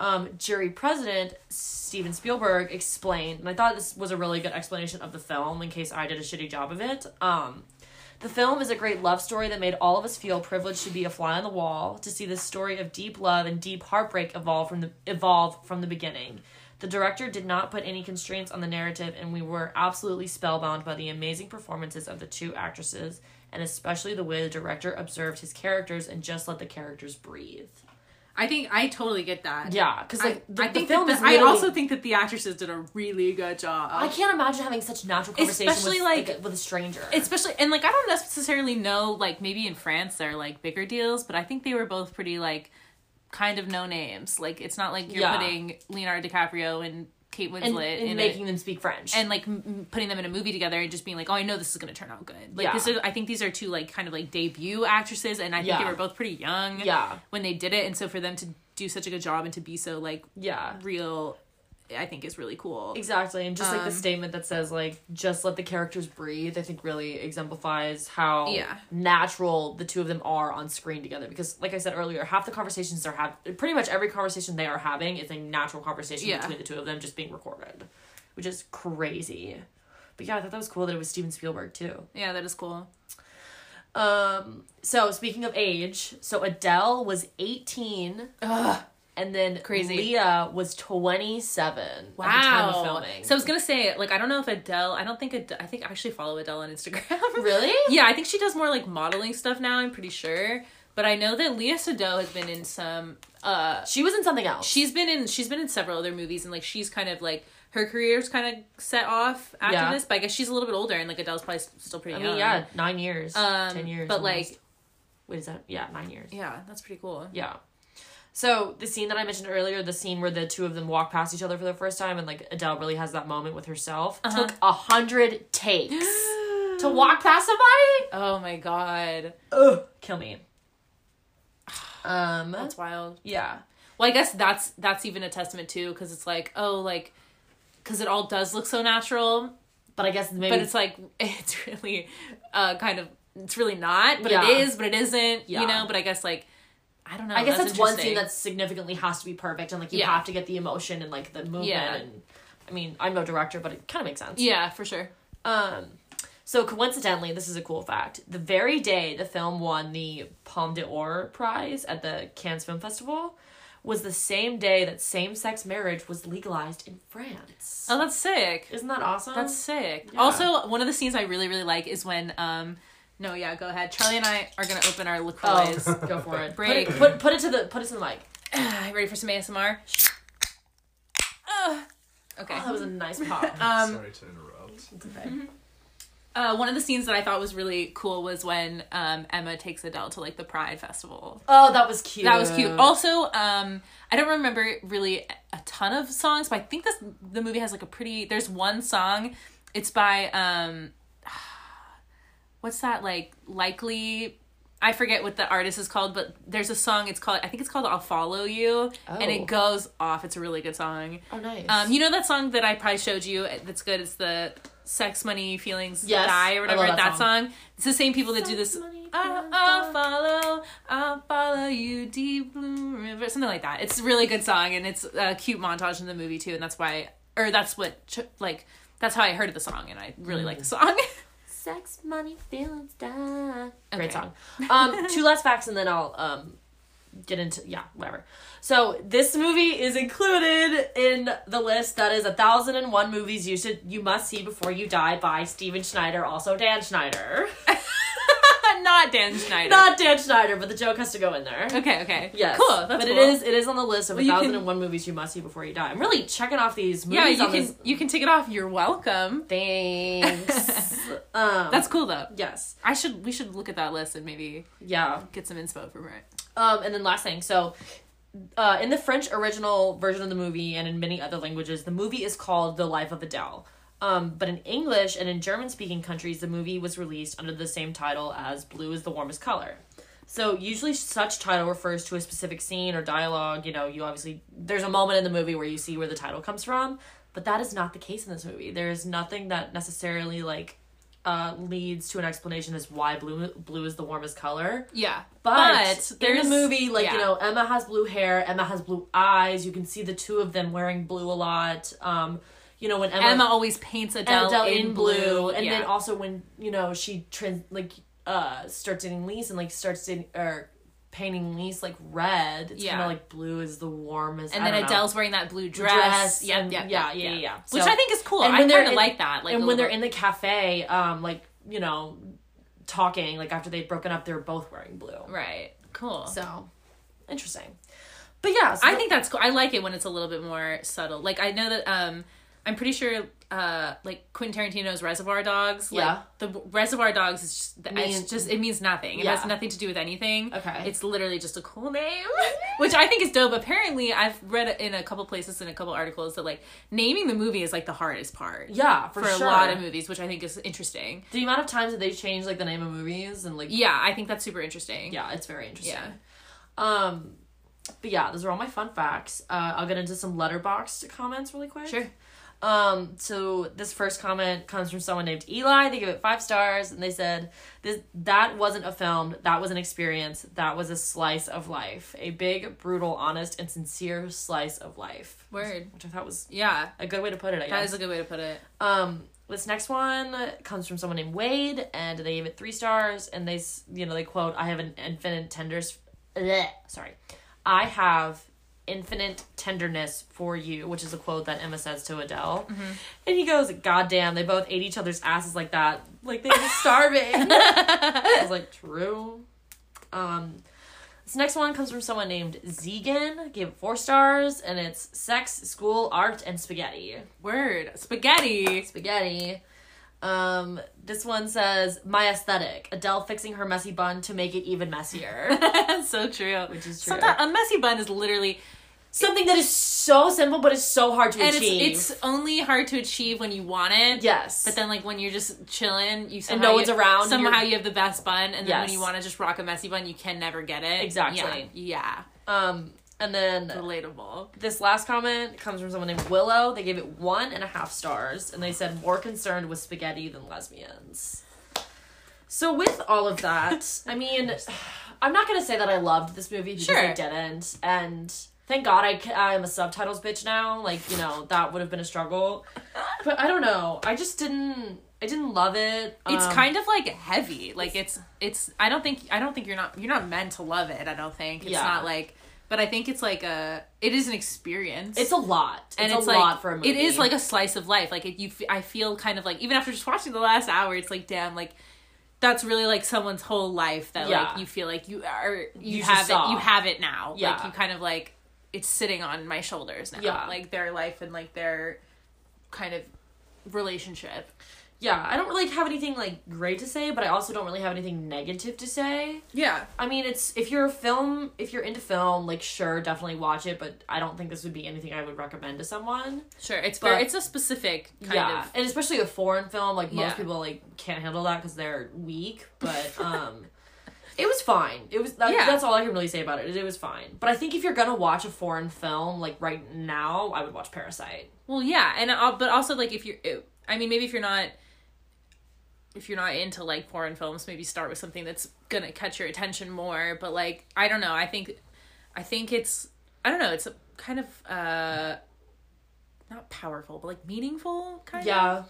Speaker 1: Um, jury president Steven Spielberg explained, and I thought this was a really good explanation of the film in case I did a shitty job of it. Um, the film is a great love story that made all of us feel privileged to be a fly on the wall, to see this story of deep love and deep heartbreak evolve from the evolve from the beginning. The director did not put any constraints on the narrative, and we were absolutely spellbound by the amazing performances of the two actresses, and especially the way the director observed his characters and just let the characters breathe.
Speaker 2: I think I totally get that.
Speaker 1: Yeah, because like
Speaker 2: I,
Speaker 1: the,
Speaker 2: I
Speaker 1: the
Speaker 2: think
Speaker 1: film
Speaker 2: that
Speaker 1: is
Speaker 2: the- I also think that the actresses did a really good job.
Speaker 1: I can't imagine having such natural conversation
Speaker 2: Especially,
Speaker 1: with,
Speaker 2: like-
Speaker 1: like, with a stranger.
Speaker 2: especially and like I don't necessarily know like maybe in France they're like bigger deals, but I think they were both pretty like kind of no names. Like it's not like you're
Speaker 1: Yeah.
Speaker 2: putting Leonardo DiCaprio and Kate Winslet
Speaker 1: and, and
Speaker 2: in
Speaker 1: making
Speaker 2: it.
Speaker 1: them speak French.
Speaker 2: And like m- putting them in a movie together and just being like, oh, I know this is gonna turn out good. Like,
Speaker 1: Yeah.
Speaker 2: this is, I think these are two like kind of like debut actresses, and I think they were both pretty young
Speaker 1: yeah,
Speaker 2: when they did it, and so for them to do such a good job and to be so like
Speaker 1: yeah.
Speaker 2: real, I think is really cool.
Speaker 1: Exactly, and just like the
Speaker 2: Um,
Speaker 1: statement that says like just let the characters breathe, I think really exemplifies how
Speaker 2: Yeah.
Speaker 1: natural the two of them are on screen together. Because like I said earlier, half the conversations they're having, pretty much every conversation they are having is a natural conversation
Speaker 2: Yeah.
Speaker 1: between the two of them just being recorded, which is crazy. But yeah, I thought that was cool that it was Steven Spielberg too.
Speaker 2: Yeah, that is cool.
Speaker 1: Um, so speaking of age, so Adele was eighteen.
Speaker 2: Ugh.
Speaker 1: And then
Speaker 2: Crazy.
Speaker 1: Leah was 27 at the time of
Speaker 2: Wow.
Speaker 1: filming.
Speaker 2: So I was gonna say, like, I don't know if Adele. I don't think Adele. I think I actually follow Adele on Instagram.
Speaker 1: really?
Speaker 2: yeah, I think she does more like modeling stuff now. I'm pretty sure. but I know that Leah Seydoux has been in some. uh
Speaker 1: She was in something else.
Speaker 2: She's been in she's been in several other movies and like she's kind of like her career's kind of set off after
Speaker 1: Yeah.
Speaker 2: this, but I guess she's a little bit older and like Adele's probably still pretty
Speaker 1: I
Speaker 2: young.
Speaker 1: mean, yeah, nine years,
Speaker 2: Um,
Speaker 1: ten years.
Speaker 2: but,
Speaker 1: almost.
Speaker 2: like-
Speaker 1: wait, is that yeah, nine years?
Speaker 2: yeah, that's pretty cool.
Speaker 1: Yeah. So the scene that I mentioned earlier, the scene where the two of them walk past each other for the first time, and like Adele really has that moment with herself,
Speaker 2: Uh-huh.
Speaker 1: took a hundred takes to walk past somebody.
Speaker 2: Oh my god,
Speaker 1: Ugh, kill me. Um.
Speaker 2: that's wild.
Speaker 1: Yeah.
Speaker 2: Well, I guess that's that's even a testament too, because it's like oh like, because it all does look so natural,
Speaker 1: But I guess maybe
Speaker 2: but it's like it's really, uh, kind of it's really not, but
Speaker 1: Yeah.
Speaker 2: it is, but it isn't.
Speaker 1: Yeah.
Speaker 2: You know, but I guess like, I don't know.
Speaker 1: I guess that's, one scene that significantly has to be perfect, and like you
Speaker 2: Yeah.
Speaker 1: have to get the emotion and like the movement.
Speaker 2: Yeah.
Speaker 1: And I mean, I'm no director, but it kind of makes sense.
Speaker 2: yeah for sure.
Speaker 1: Um, so coincidentally, this is a cool fact. The very day the film won the Palme d'Or prize at the Cannes Film Festival was the same day that same-sex marriage was legalized in France.
Speaker 2: Oh, that's sick.
Speaker 1: Isn't that awesome?
Speaker 2: That's sick.
Speaker 1: Yeah.
Speaker 2: Also, one of the scenes I really really like is when um, no yeah go ahead. Charlie and I are gonna open our
Speaker 1: oh, go for it.
Speaker 2: Break.
Speaker 1: Put, it put put it to the put it to the mic.
Speaker 2: ready for some ASMR? Ugh. okay.
Speaker 1: Oh, that was a nice pop.
Speaker 2: Um,
Speaker 3: Sorry to interrupt.
Speaker 1: It's okay.
Speaker 2: Uh, one of the scenes that I thought was really cool was when um, Emma takes Adele to like the Pride Festival.
Speaker 1: Oh, that was cute.
Speaker 2: That was cute. Also, um, I don't remember really a ton of songs, but I think this the movie has like a pretty. There's one song. It's by um, what's that like? Likely, I forget what the artist is called, but there's a song. It's called I think it's called "I'll Follow You," and
Speaker 1: Oh.
Speaker 2: it goes off. It's a really good song.
Speaker 1: Oh, nice.
Speaker 2: Um, you know that song that I probably showed you that's good. It's the sex, money, feelings
Speaker 1: Yes,
Speaker 2: die or whatever.
Speaker 1: that
Speaker 2: that song. It's the same people that do this.
Speaker 1: money,
Speaker 2: I'll, I'll follow, I'll follow you, deep blue river, something like that. It's a really good song, and it's a cute montage in the movie too, and that's why, or that's what, like, that's how I heard of the song, and I really like the song.
Speaker 1: Sex, money, feelings, die. Great song. Um, two last facts, and then I'll um get into yeah, whatever. So this movie is included in the list that is a thousand and one movies you should you must see before you die by Steven Schneider, also Dan Schneider.
Speaker 2: Not Dan Schneider.
Speaker 1: Not Dan Schneider, but the joke has to go in there.
Speaker 2: okay, okay.
Speaker 1: Yes,
Speaker 2: cool.
Speaker 1: But
Speaker 2: cool.
Speaker 1: it is it is on the list of
Speaker 2: Well,
Speaker 1: a
Speaker 2: you
Speaker 1: thousand
Speaker 2: can-
Speaker 1: and one movies you must see before you die. I'm really checking off these
Speaker 2: Yeah,
Speaker 1: movies.
Speaker 2: you
Speaker 1: on
Speaker 2: can
Speaker 1: this.
Speaker 2: you can take it off. You're welcome.
Speaker 1: Thanks. um,
Speaker 2: That's cool though.
Speaker 1: yes,
Speaker 2: I should we should look at that list and maybe
Speaker 1: yeah.
Speaker 2: get some inspo from it.
Speaker 1: Um, and then last thing, so uh, in the French original version of the movie and in many other languages, the movie is called The Life of Adele. Um, but in English and in German speaking countries, the movie was released under the same title as Blue is the Warmest Color. So usually such title refers to a specific scene or dialogue. You know, you obviously there's a moment in the movie where you see where the title comes from, but that is not the case in this movie. There is nothing that necessarily like uh, leads to an explanation as why blue blue is the warmest color.
Speaker 2: Yeah,
Speaker 1: But, in
Speaker 2: there's
Speaker 1: the movie, like
Speaker 2: yeah.
Speaker 1: you know, Emma has blue hair, Emma has blue eyes. You can see the two of them wearing blue a lot. Um, you know when Emma,
Speaker 2: Emma always paints Adele,
Speaker 1: Adele
Speaker 2: in, blue,
Speaker 1: and
Speaker 2: yeah.
Speaker 1: then also when you know she trans like uh starts dating Lise and like starts dating or painting Lise like red. It's
Speaker 2: Yeah.
Speaker 1: kind of like blue is the warmest.
Speaker 2: and then
Speaker 1: don't know.
Speaker 2: Adele's wearing that blue dress.
Speaker 1: Dress
Speaker 2: Yep,
Speaker 1: and-
Speaker 2: yep,
Speaker 1: yeah,
Speaker 2: yep,
Speaker 1: yeah,
Speaker 2: yep.
Speaker 1: yeah.
Speaker 2: Which
Speaker 1: So-
Speaker 2: I think is cool.
Speaker 1: and
Speaker 2: I
Speaker 1: when they're
Speaker 2: kind of like that. Like
Speaker 1: and when they're in the cafe, um, like you know, talking like after they've broken up, they're both wearing blue.
Speaker 2: right, cool.
Speaker 1: So interesting. But yeah, so
Speaker 2: I
Speaker 1: the-
Speaker 2: think that's cool. I like it when it's a little bit more subtle. Like I know that um I'm pretty sure uh like Quentin Tarantino's Reservoir Dogs. Like,
Speaker 1: Yeah.
Speaker 2: The Reservoir Dogs is just
Speaker 1: Mean-
Speaker 2: it's just it means nothing. It
Speaker 1: Yeah.
Speaker 2: has nothing to do with anything.
Speaker 1: Okay.
Speaker 2: It's literally just a cool name, which I think is dope. Apparently, I've read it in a couple places in a couple articles that like naming the movie is like the hardest part.
Speaker 1: yeah, for,
Speaker 2: For,
Speaker 1: sure.
Speaker 2: a lot of movies, which I think is interesting.
Speaker 1: The amount of times that they change like the name of movies and like
Speaker 2: Yeah, I think that's super interesting.
Speaker 1: yeah, it's very interesting.
Speaker 2: Yeah.
Speaker 1: Um, but yeah, those are all my fun facts. Uh, I'll get into some Letterboxd comments really quick.
Speaker 2: Sure.
Speaker 1: Um, so this first comment comes from someone named Eli. They give it five stars, and they said, "This that wasn't a film. That was an experience. That was a slice of life. A big, brutal, honest, and sincere slice of life."
Speaker 2: Word.
Speaker 1: Which I thought was
Speaker 2: Yeah.
Speaker 1: a good way to put it. I
Speaker 2: That
Speaker 1: guess.
Speaker 2: is a good way to put it.
Speaker 1: Um, this next one comes from someone named Wade, and they gave it three stars. And they, s- you know, they quote, "I have an infinite tenders, bleh, sorry, I have infinite tenderness for you," which is a quote that Emma says to Adele. And he goes, "God damn, they both ate each other's asses like that, like they were starving." I was like, "True." Um, This next one comes from someone named Zegan. Gave it four stars, and it's sex, school, art, and spaghetti.
Speaker 2: Word. Spaghetti.
Speaker 1: Spaghetti. Um, this one says my aesthetic. Adele fixing her messy bun to make it even messier.
Speaker 2: so true.
Speaker 1: Which is true.
Speaker 2: Sometimes a messy bun is literally
Speaker 1: Something that is so simple, but is so hard to
Speaker 2: and
Speaker 1: achieve.
Speaker 2: it's it's only hard to achieve when you want it.
Speaker 1: yes,
Speaker 2: But then, like when you're just chilling, you somehow
Speaker 1: no one's
Speaker 2: you-
Speaker 1: around,
Speaker 2: Somehow you have the best bun, and then when you want to just rock a messy bun, you can never get it.
Speaker 1: Exactly.
Speaker 2: Yeah,
Speaker 1: um, and then
Speaker 2: relatable.
Speaker 1: this last comment comes from someone named Willow. They gave it one and a half stars, and they said more concerned with spaghetti than lesbians. So with all of that, I mean, I'm not gonna say that I loved this movie because I didn't, and thank God I, I am a subtitles bitch now. Like you know that would have been a struggle, but I don't know. I just didn't. I didn't love it.
Speaker 2: It's
Speaker 1: Um,
Speaker 2: kind of like heavy. Like it's it's. I don't think I don't think you're not you're not meant to love it. I don't think it's
Speaker 1: Yeah.
Speaker 2: not like. But I think it's like a. It is an experience.
Speaker 1: It's a lot. It's,
Speaker 2: and
Speaker 1: a
Speaker 2: it's like
Speaker 1: lot for a movie.
Speaker 2: it is like a slice of life. Like it, you, f- I feel kind of like even after just watching the last hour, it's like damn, like that's really like someone's whole life that
Speaker 1: Yeah.
Speaker 2: like you feel like you are you,
Speaker 1: You
Speaker 2: have it, you have it now.
Speaker 1: Yeah.
Speaker 2: like you kind of like it's sitting on my shoulders now.
Speaker 1: Yeah.
Speaker 2: like their life and like their kind of relationship.
Speaker 1: yeah. I don't really have anything like great to say, but I also don't really have anything negative to say.
Speaker 2: Yeah,
Speaker 1: I mean, it's if you're a film, if you're into film, like sure, definitely watch it. But I don't think this would be anything I would recommend to someone.
Speaker 2: sure. It's
Speaker 1: But-
Speaker 2: very it's a specific kind
Speaker 1: yeah,
Speaker 2: of
Speaker 1: and especially a foreign film, like most
Speaker 2: Yeah.
Speaker 1: people like can't handle that because they're weak. But um, it was fine. It was that,
Speaker 2: Yeah.
Speaker 1: that's all I can really say about it. It was fine. But I think if you're gonna watch a foreign film, like right now, I would watch Parasite.
Speaker 2: Well, yeah, and uh, but also like if you're, I mean, maybe if you're not, if you're not into like foreign films, maybe start with something that's gonna catch your attention more. But like, I don't know. I think, I think it's, I don't know. It's a kind of uh, not powerful, but like meaningful kind of.
Speaker 1: Yeah,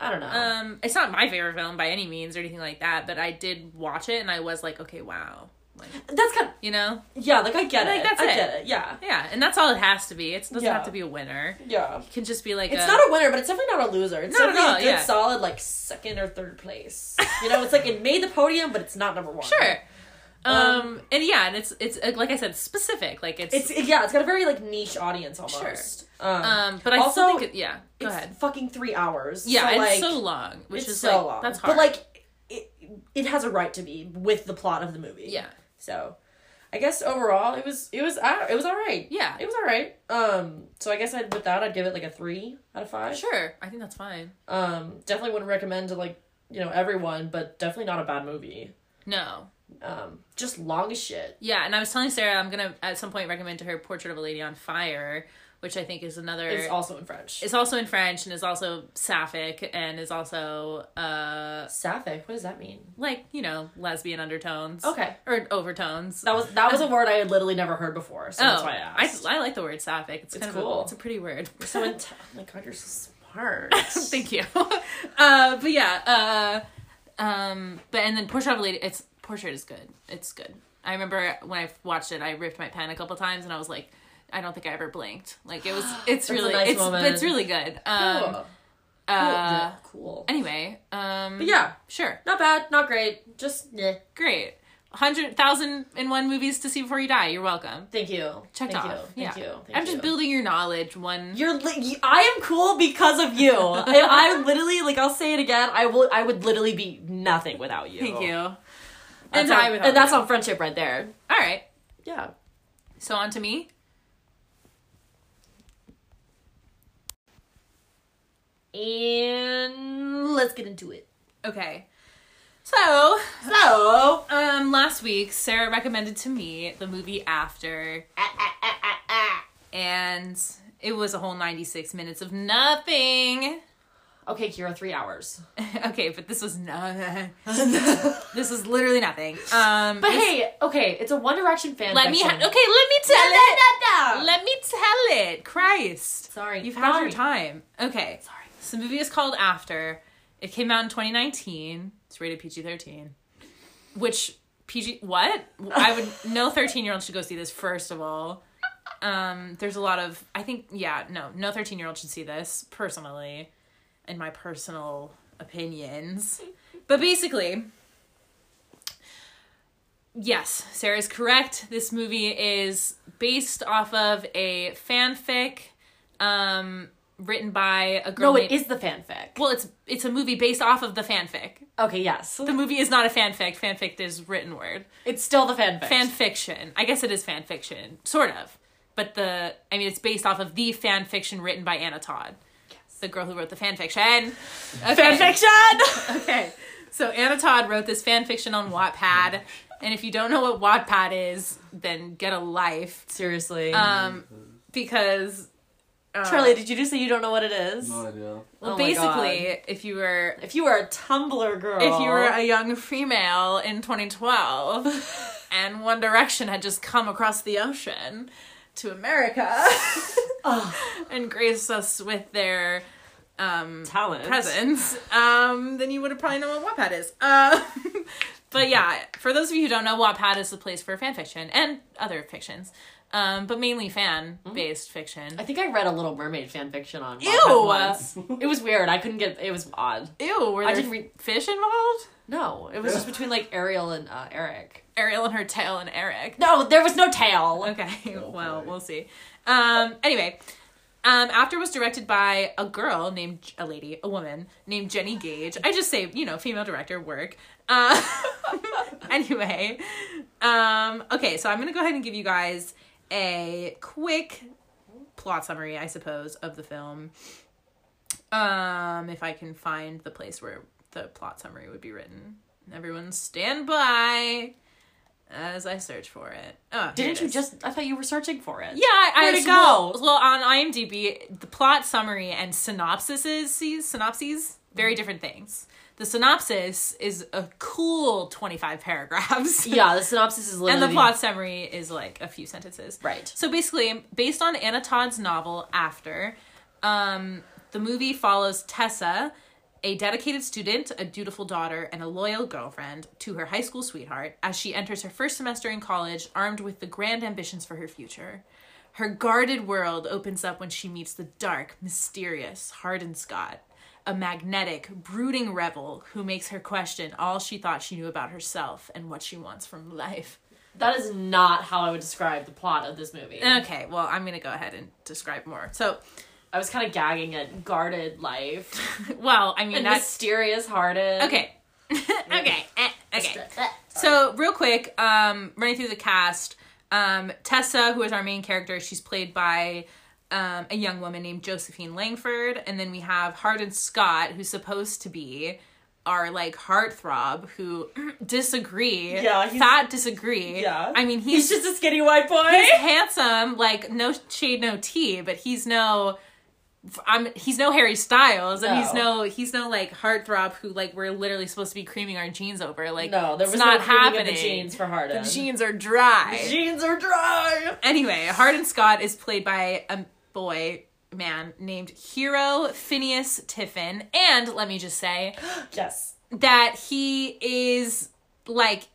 Speaker 1: I don't know.
Speaker 2: Um, it's not my favorite film by any means or anything like that, but I did watch it and I was like, okay, wow, like
Speaker 1: that's kind of
Speaker 2: you know,
Speaker 1: yeah. Like I get
Speaker 2: Like,
Speaker 1: it.
Speaker 2: that's
Speaker 1: I
Speaker 2: it.
Speaker 1: get it. Yeah,
Speaker 2: yeah, and that's all it has to be. It doesn't
Speaker 1: Yeah.
Speaker 2: have to be a winner.
Speaker 1: yeah.
Speaker 2: It can just be like
Speaker 1: It's
Speaker 2: a,
Speaker 1: not a winner, but it's definitely not a loser. It's definitely
Speaker 2: all,
Speaker 1: a good,
Speaker 2: yeah.
Speaker 1: solid, like second or third place. You know, it's like it made the podium, but it's not number one.
Speaker 2: Sure. Um,
Speaker 1: Um,
Speaker 2: and yeah, and it's it's uh, like I said, specific. Like it's,
Speaker 1: It's yeah, it's got a very like niche audience almost. Um,
Speaker 2: um, but I
Speaker 1: also,
Speaker 2: still think it, yeah. Go
Speaker 1: it's
Speaker 2: ahead.
Speaker 1: fucking three hours.
Speaker 2: Yeah,
Speaker 1: so,
Speaker 2: it's
Speaker 1: like,
Speaker 2: so long, which
Speaker 1: it's
Speaker 2: is
Speaker 1: so
Speaker 2: like
Speaker 1: long.
Speaker 2: that's hard.
Speaker 1: But like, it it has a right to be with the plot of the movie.
Speaker 2: yeah,
Speaker 1: So, I guess overall it was it was uh, it was all right.
Speaker 2: yeah,
Speaker 1: It was all right. Um, so I guess I'd with that I'd give it like a three out of five.
Speaker 2: sure. I think that's fine.
Speaker 1: Um, definitely wouldn't recommend to like you know everyone, but definitely not a bad movie.
Speaker 2: No,
Speaker 1: Um, just long as shit.
Speaker 2: yeah, and I was telling Sarah I'm gonna at some point recommend to her Portrait of a Lady on Fire, which I think is another.
Speaker 1: It's also in French.
Speaker 2: it's also in French and is also sapphic and is also uh
Speaker 1: sapphic. What does that mean?
Speaker 2: like you know lesbian undertones.
Speaker 1: Okay,
Speaker 2: Or overtones.
Speaker 1: that was that was a word I had literally never heard before, so that's
Speaker 2: oh,
Speaker 1: why I asked.
Speaker 2: I, I like the word sapphic. It's,
Speaker 1: It's
Speaker 2: kind of
Speaker 1: cool.
Speaker 2: a, it's a pretty word.
Speaker 1: so oh my god, you're so smart.
Speaker 2: Thank you. uh, but yeah, uh, um, but and then Portrait of a Lady. It's Portrait is good. It's good. I remember when I watched it, I ripped my pen a couple times, and I was like, I don't think I ever blinked. Like it was. It's really.
Speaker 1: nice
Speaker 2: it's
Speaker 1: moment.
Speaker 2: it's really good. Um,
Speaker 1: Cool.
Speaker 2: uh,
Speaker 1: cool.
Speaker 2: anyway, um,
Speaker 1: But yeah,
Speaker 2: sure,
Speaker 1: not bad, not great. Just yeah.
Speaker 2: great. Hundred thousand and one movies to see before you die. You're welcome.
Speaker 1: Thank you.
Speaker 2: Checked
Speaker 1: Thank
Speaker 2: off.
Speaker 1: You. Thank
Speaker 2: yeah.
Speaker 1: you. Thank
Speaker 2: I'm just
Speaker 1: you.
Speaker 2: building your knowledge. One.
Speaker 1: You're li- I am cool because of you. I, I literally like I'll say it again. I will. I would literally be nothing without you.
Speaker 2: Thank you.
Speaker 1: That's
Speaker 2: And
Speaker 1: on,
Speaker 2: I would.
Speaker 1: and that's on friendship right there.
Speaker 2: All right.
Speaker 1: Yeah.
Speaker 2: So on to me.
Speaker 1: And let's get into it.
Speaker 2: Okay. So,
Speaker 1: So,
Speaker 2: um, last week Sarah recommended to me the movie After, ah, ah, ah, and it was a whole ninety-six minutes of nothing.
Speaker 1: Okay, Kyra, three hours.
Speaker 2: okay, but this was not. this was literally nothing. Um,
Speaker 1: But hey, okay, it's a One Direction fan.
Speaker 2: let me. Ha- okay, let me tell it. Let me tell it. Christ.
Speaker 1: Sorry,
Speaker 2: You've had your time. Okay.
Speaker 1: Sorry.
Speaker 2: So the movie is called After. It came out in 2019. It's rated PG 13. Which PG what? I would no 13 year old should go see this first of all. Um there's a lot of I think yeah, no, no 13 year old should see this personally in my personal opinions. But basically Yes, Sarah's correct. This movie is based off of a fanfic um, written by a girl.
Speaker 1: No, it
Speaker 2: named-
Speaker 1: is the fanfic.
Speaker 2: Well, it's it's a movie based off of the fanfic.
Speaker 1: Okay, yes.
Speaker 2: The movie is not a fanfic. Fanfic is written word.
Speaker 1: It's still the fanfic.
Speaker 2: Fan fiction. I guess it is fan fiction, sort of. But the I mean, it's based off of the fan fiction written by Anna Todd, the girl who wrote the fan fiction. Okay.
Speaker 1: Fanfiction!
Speaker 2: Okay. So Anna Todd wrote this fan fiction on Wattpad, and if you don't know what Wattpad is, then get a life.
Speaker 1: Seriously.
Speaker 2: Um, because uh,
Speaker 1: Charlie, did you just say you don't know what it is?
Speaker 3: No idea.
Speaker 2: well,
Speaker 1: Oh my
Speaker 2: basically, if you were
Speaker 1: If you were a Tumblr girl.
Speaker 2: if you were a young female in 2012 and One Direction had just come across the ocean to America and grace us with their um,
Speaker 1: talent.
Speaker 2: presence, um, then you would have probably known what Wattpad is. Uh, but yeah, for those of you who don't know, Wattpad is the place for fan fiction and other fictions, um, but mainly fan based fiction.
Speaker 1: I think I read a Little Mermaid fan fiction on
Speaker 2: Ew!
Speaker 1: Once. It was weird. I couldn't get. It was odd.
Speaker 2: Ew, were
Speaker 1: I didn't read-
Speaker 2: fish involved?
Speaker 1: No, it was just between like Ariel and uh, Eric.
Speaker 2: Ariel and her tail and Eric.
Speaker 1: No, there was no tail.
Speaker 2: Okay, well, we'll see. Um, anyway, um, After was directed by a girl named, a lady, a woman named Jenny Gage. I just say, you know, female director work. Uh, anyway, um, okay, so I'm gonna go ahead and give you guys a quick plot summary, I suppose, of the film. Um, if I can find the place where the plot summary would be written. Everyone stand by as I search for it. Oh,
Speaker 1: Didn't
Speaker 2: it
Speaker 1: you
Speaker 2: is.
Speaker 1: just? I thought you were searching for it.
Speaker 2: Yeah, I, I
Speaker 1: Where'd it
Speaker 2: well,
Speaker 1: go?
Speaker 2: Well, on IMDb, the plot summary and synopsises, synopses, very different things. The synopsis is a cool 25 paragraphs.
Speaker 1: Yeah, the synopsis is literally.
Speaker 2: And the plot summary is like a few sentences.
Speaker 1: Right.
Speaker 2: So basically, based on Anna Todd's novel After, um, the movie follows Tessa, a dedicated student, a dutiful daughter, and a loyal girlfriend to her high school sweetheart as she enters her first semester in college armed with the grand ambitions for her future. Her guarded world opens up when she meets the dark, mysterious Hardin Scott, a magnetic, brooding rebel who makes her question all she thought she knew about herself and what she wants from life.
Speaker 1: That is not how I would describe the plot of this movie.
Speaker 2: Okay, well, I'm gonna go ahead and describe more. So,
Speaker 1: I was kind of gagging at guarded life
Speaker 2: well, I mean
Speaker 1: and
Speaker 2: that's
Speaker 1: mysterious Hardin.
Speaker 2: okay. okay, eh, okay. So, real quick, um, running through the cast, um, Tessa, who is our main character, she's played by um, a young woman named Josephine Langford, and then we have Hardin Scott, who's supposed to be our like heartthrob, who disagree.
Speaker 1: Yeah, he's-
Speaker 2: fat disagree.
Speaker 1: Yeah.
Speaker 2: I mean
Speaker 1: He's just a skinny white boy.
Speaker 2: he's handsome, like no shade, no tea, but he's no. I'm he's no Harry Styles, and he's
Speaker 1: No.
Speaker 2: no he's no like heartthrob who like we're literally supposed to be creaming our jeans over. Like
Speaker 1: no, there
Speaker 2: it's
Speaker 1: was
Speaker 2: not
Speaker 1: no
Speaker 2: happening.
Speaker 1: the jeans for Hardin.
Speaker 2: The jeans are dry.
Speaker 1: the Jeans are dry.
Speaker 2: Anyway, Hardin Scott is played by a boy man named Hero Fiennes Tiffin, and let me just say
Speaker 1: Yes.
Speaker 2: that he is like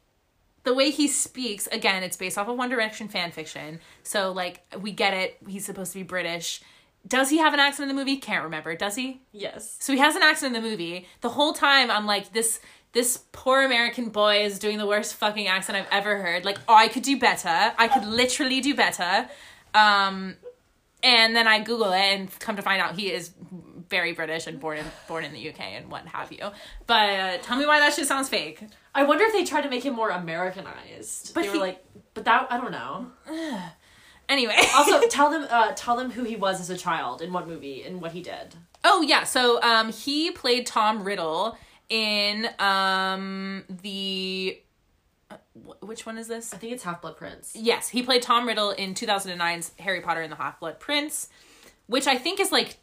Speaker 2: the way he speaks again it's based off of one direction fan fiction. So like we get it. He's supposed to be british. Does he have an accent in the movie? Can't remember. Does he?
Speaker 1: Yes.
Speaker 2: so he has an accent in the movie. The whole time i'm like this this poor american boy is doing the worst fucking accent i've ever heard. Like oh i could do better. I could literally do better. Um and then i google it and come to find out he is very british and born in born in the uk and what have you but uh, tell me why that shit sounds fake
Speaker 1: I wonder if they tried to make him more Americanized.
Speaker 2: But
Speaker 1: they were
Speaker 2: he-
Speaker 1: like, but that I don't know.
Speaker 2: anyway
Speaker 1: Also, tell them, uh, tell them who he was as a child in what movie and what he did.
Speaker 2: Oh yeah, so um he played Tom Riddle in um the which one is this?
Speaker 1: I think it's Half Blood Prince.
Speaker 2: Yes, he played Tom Riddle in 2009's Harry Potter and the Half-Blood Prince, which I think is like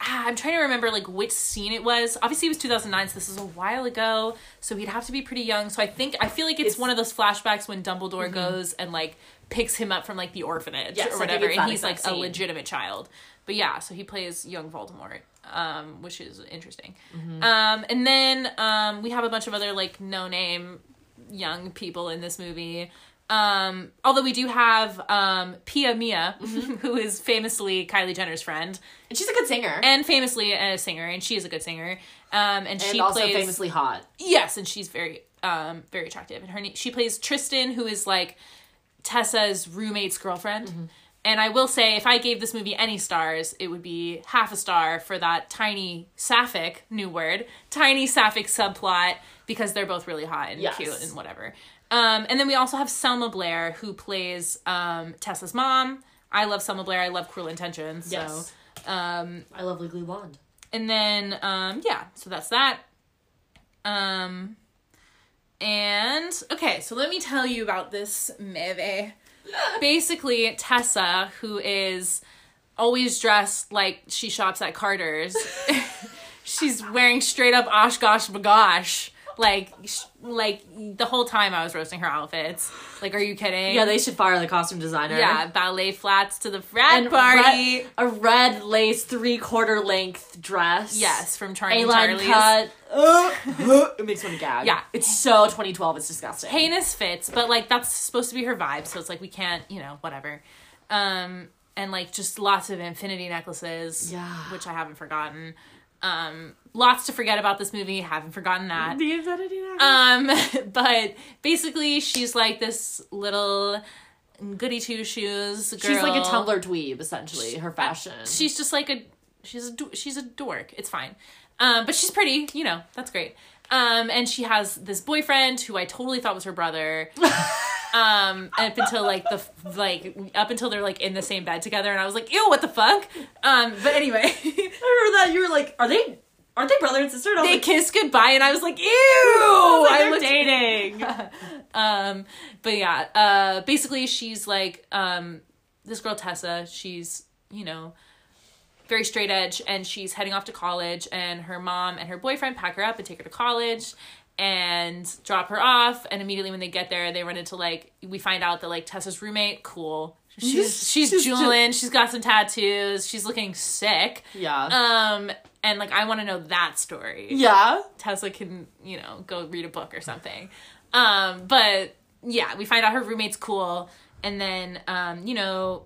Speaker 2: ah, I'm trying to remember like which scene it was. Obviously it was 2009, so this is a while ago, so he'd have to be pretty young. So I think I feel like it's,
Speaker 1: It's-
Speaker 2: one of those flashbacks when Dumbledore goes and like picks him up from like the orphanage
Speaker 1: Yes,
Speaker 2: or whatever and he's like
Speaker 1: exact
Speaker 2: a legitimate child. But yeah, so he plays young Voldemort, um, which is interesting.
Speaker 1: Mm-hmm.
Speaker 2: Um, and then um, we have a bunch of other like no name young people in this movie. Um, although we do have um, Pia Mia,
Speaker 1: Mm-hmm.
Speaker 2: who is famously Kylie Jenner's friend
Speaker 1: And she's a good singer.
Speaker 2: and famously a singer, and she is a good singer. Um, and,
Speaker 1: And
Speaker 2: she
Speaker 1: also
Speaker 2: plays
Speaker 1: famously hot.
Speaker 2: yes, and she's very um very attractive and her she plays tristan who is like tessa's roommate's girlfriend and i will say if i gave this movie any stars it would be half a star for that tiny sapphic new word tiny sapphic subplot because they're both really hot and
Speaker 1: Yes.
Speaker 2: cute and whatever um, and then we also have selma blair who plays um, tessa's mom i love selma blair i love cruel intentions so
Speaker 1: Yes.
Speaker 2: um,
Speaker 1: I love Legally Blonde.
Speaker 2: and then um yeah so that's that um and okay so let me tell you about this movie basically tessa who is always dressed like she shops at carter's she's wearing straight up oshkosh bagosh like sh- like the whole time i was roasting her outfits like are you kidding
Speaker 1: Yeah, they should fire the costume designer.
Speaker 2: yeah ballet flats to the frat
Speaker 1: And
Speaker 2: party
Speaker 1: red- a red lace three quarter length dress.
Speaker 2: yes from charlie
Speaker 1: A line cut. It makes me gag.
Speaker 2: Yeah.
Speaker 1: It's so 2012. It's disgusting.
Speaker 2: heinous fits, but like that's supposed to be her vibe, so it's like we can't, you know, whatever. Um and like just lots of infinity necklaces,
Speaker 1: Yeah.
Speaker 2: which I haven't forgotten. Um lots to forget about this movie, haven't forgotten that.
Speaker 1: The.
Speaker 2: Um but basically she's like this little goody two shoes girl.
Speaker 1: She's like a Tumblr dweeb, essentially. Her fashion.
Speaker 2: She's just like a she's a she's a dork. It's fine. Um, but she's pretty, you know, that's great. Um, and she has this boyfriend who I totally thought was her brother. um, up until like the like up until they're like in the same bed together, and I was like, ew, what the fuck? Um, but anyway,
Speaker 1: I remember that you were like, are they? Aren't they brother and sister? And
Speaker 2: they
Speaker 1: like,
Speaker 2: kiss goodbye, and I was like, ew,
Speaker 1: was like,
Speaker 2: I
Speaker 1: they're
Speaker 2: looked-
Speaker 1: dating.
Speaker 2: um, but yeah, uh, basically she's like, um, this girl Tessa, she's, you know, very straight edge and she's heading off to college and her mom and her boyfriend pack her up and take her to college and drop her off and immediately when they get there they run into like we find out that like Tessa's roommate cool she's she's,
Speaker 1: She's
Speaker 2: jeweling she's got some tattoos she's looking sick
Speaker 1: yeah.
Speaker 2: um and like I want to know that story
Speaker 1: yeah.
Speaker 2: Tessa can, you know, go read a book or something. Um, but yeah, we find out her roommate's cool, and then um, you know,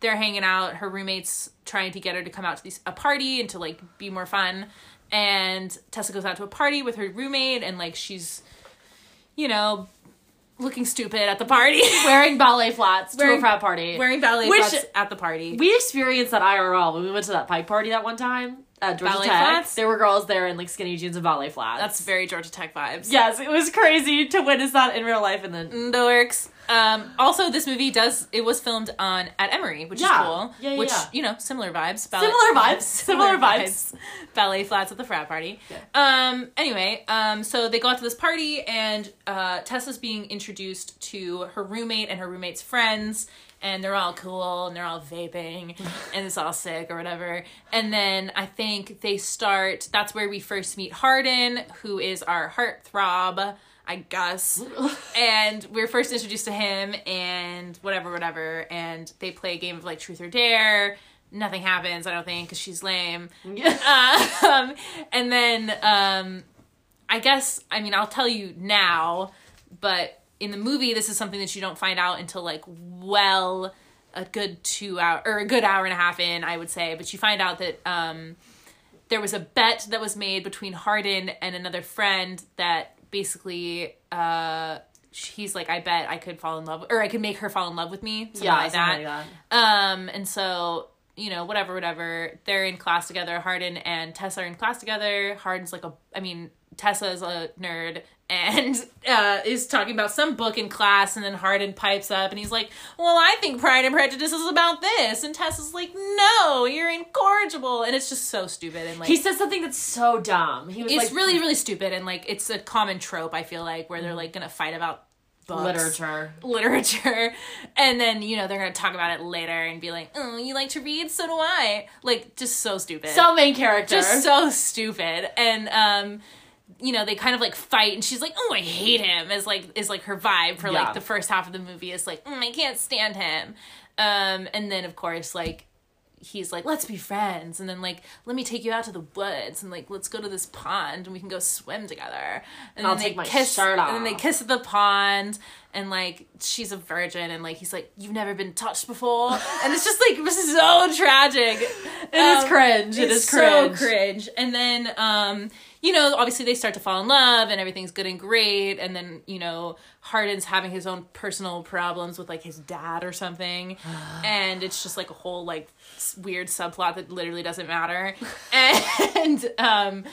Speaker 2: they're hanging out. Her roommate's trying to get her to come out to these, a party and to like be more fun. And Tessa goes out to a party with her roommate, and like she's, you know, looking stupid at the party,
Speaker 1: Wearing ballet flats to
Speaker 2: Wearing-
Speaker 1: a frat party.
Speaker 2: wearing ballet
Speaker 1: Which-
Speaker 2: flats at the party.
Speaker 1: we experienced that IRL when we went to that pipe party that one time at Georgia
Speaker 2: Ballet
Speaker 1: Tech.
Speaker 2: flats?
Speaker 1: There were girls there in like skinny jeans and ballet flats.
Speaker 2: That's very Georgia Tech vibes.
Speaker 1: yes, it was crazy to witness that in real life and then
Speaker 2: Dorks. Um, also, this movie does it was filmed on at Emory, which
Speaker 1: Yeah.
Speaker 2: is cool.
Speaker 1: Yeah, yeah,
Speaker 2: which
Speaker 1: yeah.
Speaker 2: you know, similar vibes.
Speaker 1: Similar vibes. Similar vibes.
Speaker 2: Ballet flats at the frat party. Um. Anyway, um. So they go out to this party, and uh, Tessa's being introduced to her roommate and her roommate's friends, and they're all cool and they're all vaping, and it's all sick or whatever. And then I think they start. That's where we first meet Hardin, who is our heartthrob. I guess. and we are first introduced to him and whatever, whatever. And they play a game of like truth or dare. Nothing happens, I don't think, because she's lame. um, and then um, I guess, I mean, I'll tell you now, but in the movie, this is something that you don't find out until like well a good two hour or a good hour and a half in, I would say. But you find out that um, there was a bet that was made between Hardin and another friend that basically uh, he's like, I bet I could fall in love, or I could make her fall in love with me, something
Speaker 1: yeah,
Speaker 2: like that.
Speaker 1: like that.
Speaker 2: Um, and so you know, whatever, whatever. They're in class together. Hardin and Tessa are in class together. Hardin's like a, I mean, Tessa is a nerd and uh, is talking about some book in class, and then Hardin pipes up and he's like, "Well, I think Pride and Prejudice is about this," and Tessa's like, "No, you're incorrigible," and it's just so stupid and like.
Speaker 1: He says something that's so dumb. He was
Speaker 2: it's
Speaker 1: like
Speaker 2: really, really stupid, and like it's a common trope. I feel like where they're like gonna fight about books
Speaker 1: literature.
Speaker 2: literature and then you know they're gonna talk about it later and be like oh you like to read so do i like just so stupid
Speaker 1: So main character.
Speaker 2: just so stupid and um you know they kind of like fight and she's like oh i hate him is like is like her vibe for
Speaker 1: Yeah.
Speaker 2: like the first half of the movie is like mm, i can't stand him um and then of course like he's like let's be friends and then like let me take you out to the woods and like let's go to this pond and we can go swim together and then they kiss and then they kiss at the pond and like she's a virgin and like he's like you've never been touched before and it's just like so tragic
Speaker 1: It is cringe.
Speaker 2: It's
Speaker 1: cringe.
Speaker 2: so cringe. And then, um, you know, obviously they start to fall in love and everything's good and great. And then, you know, Hardin's having his own personal problems with like his dad or something. and it's just like a whole like weird subplot that literally doesn't matter. and, um,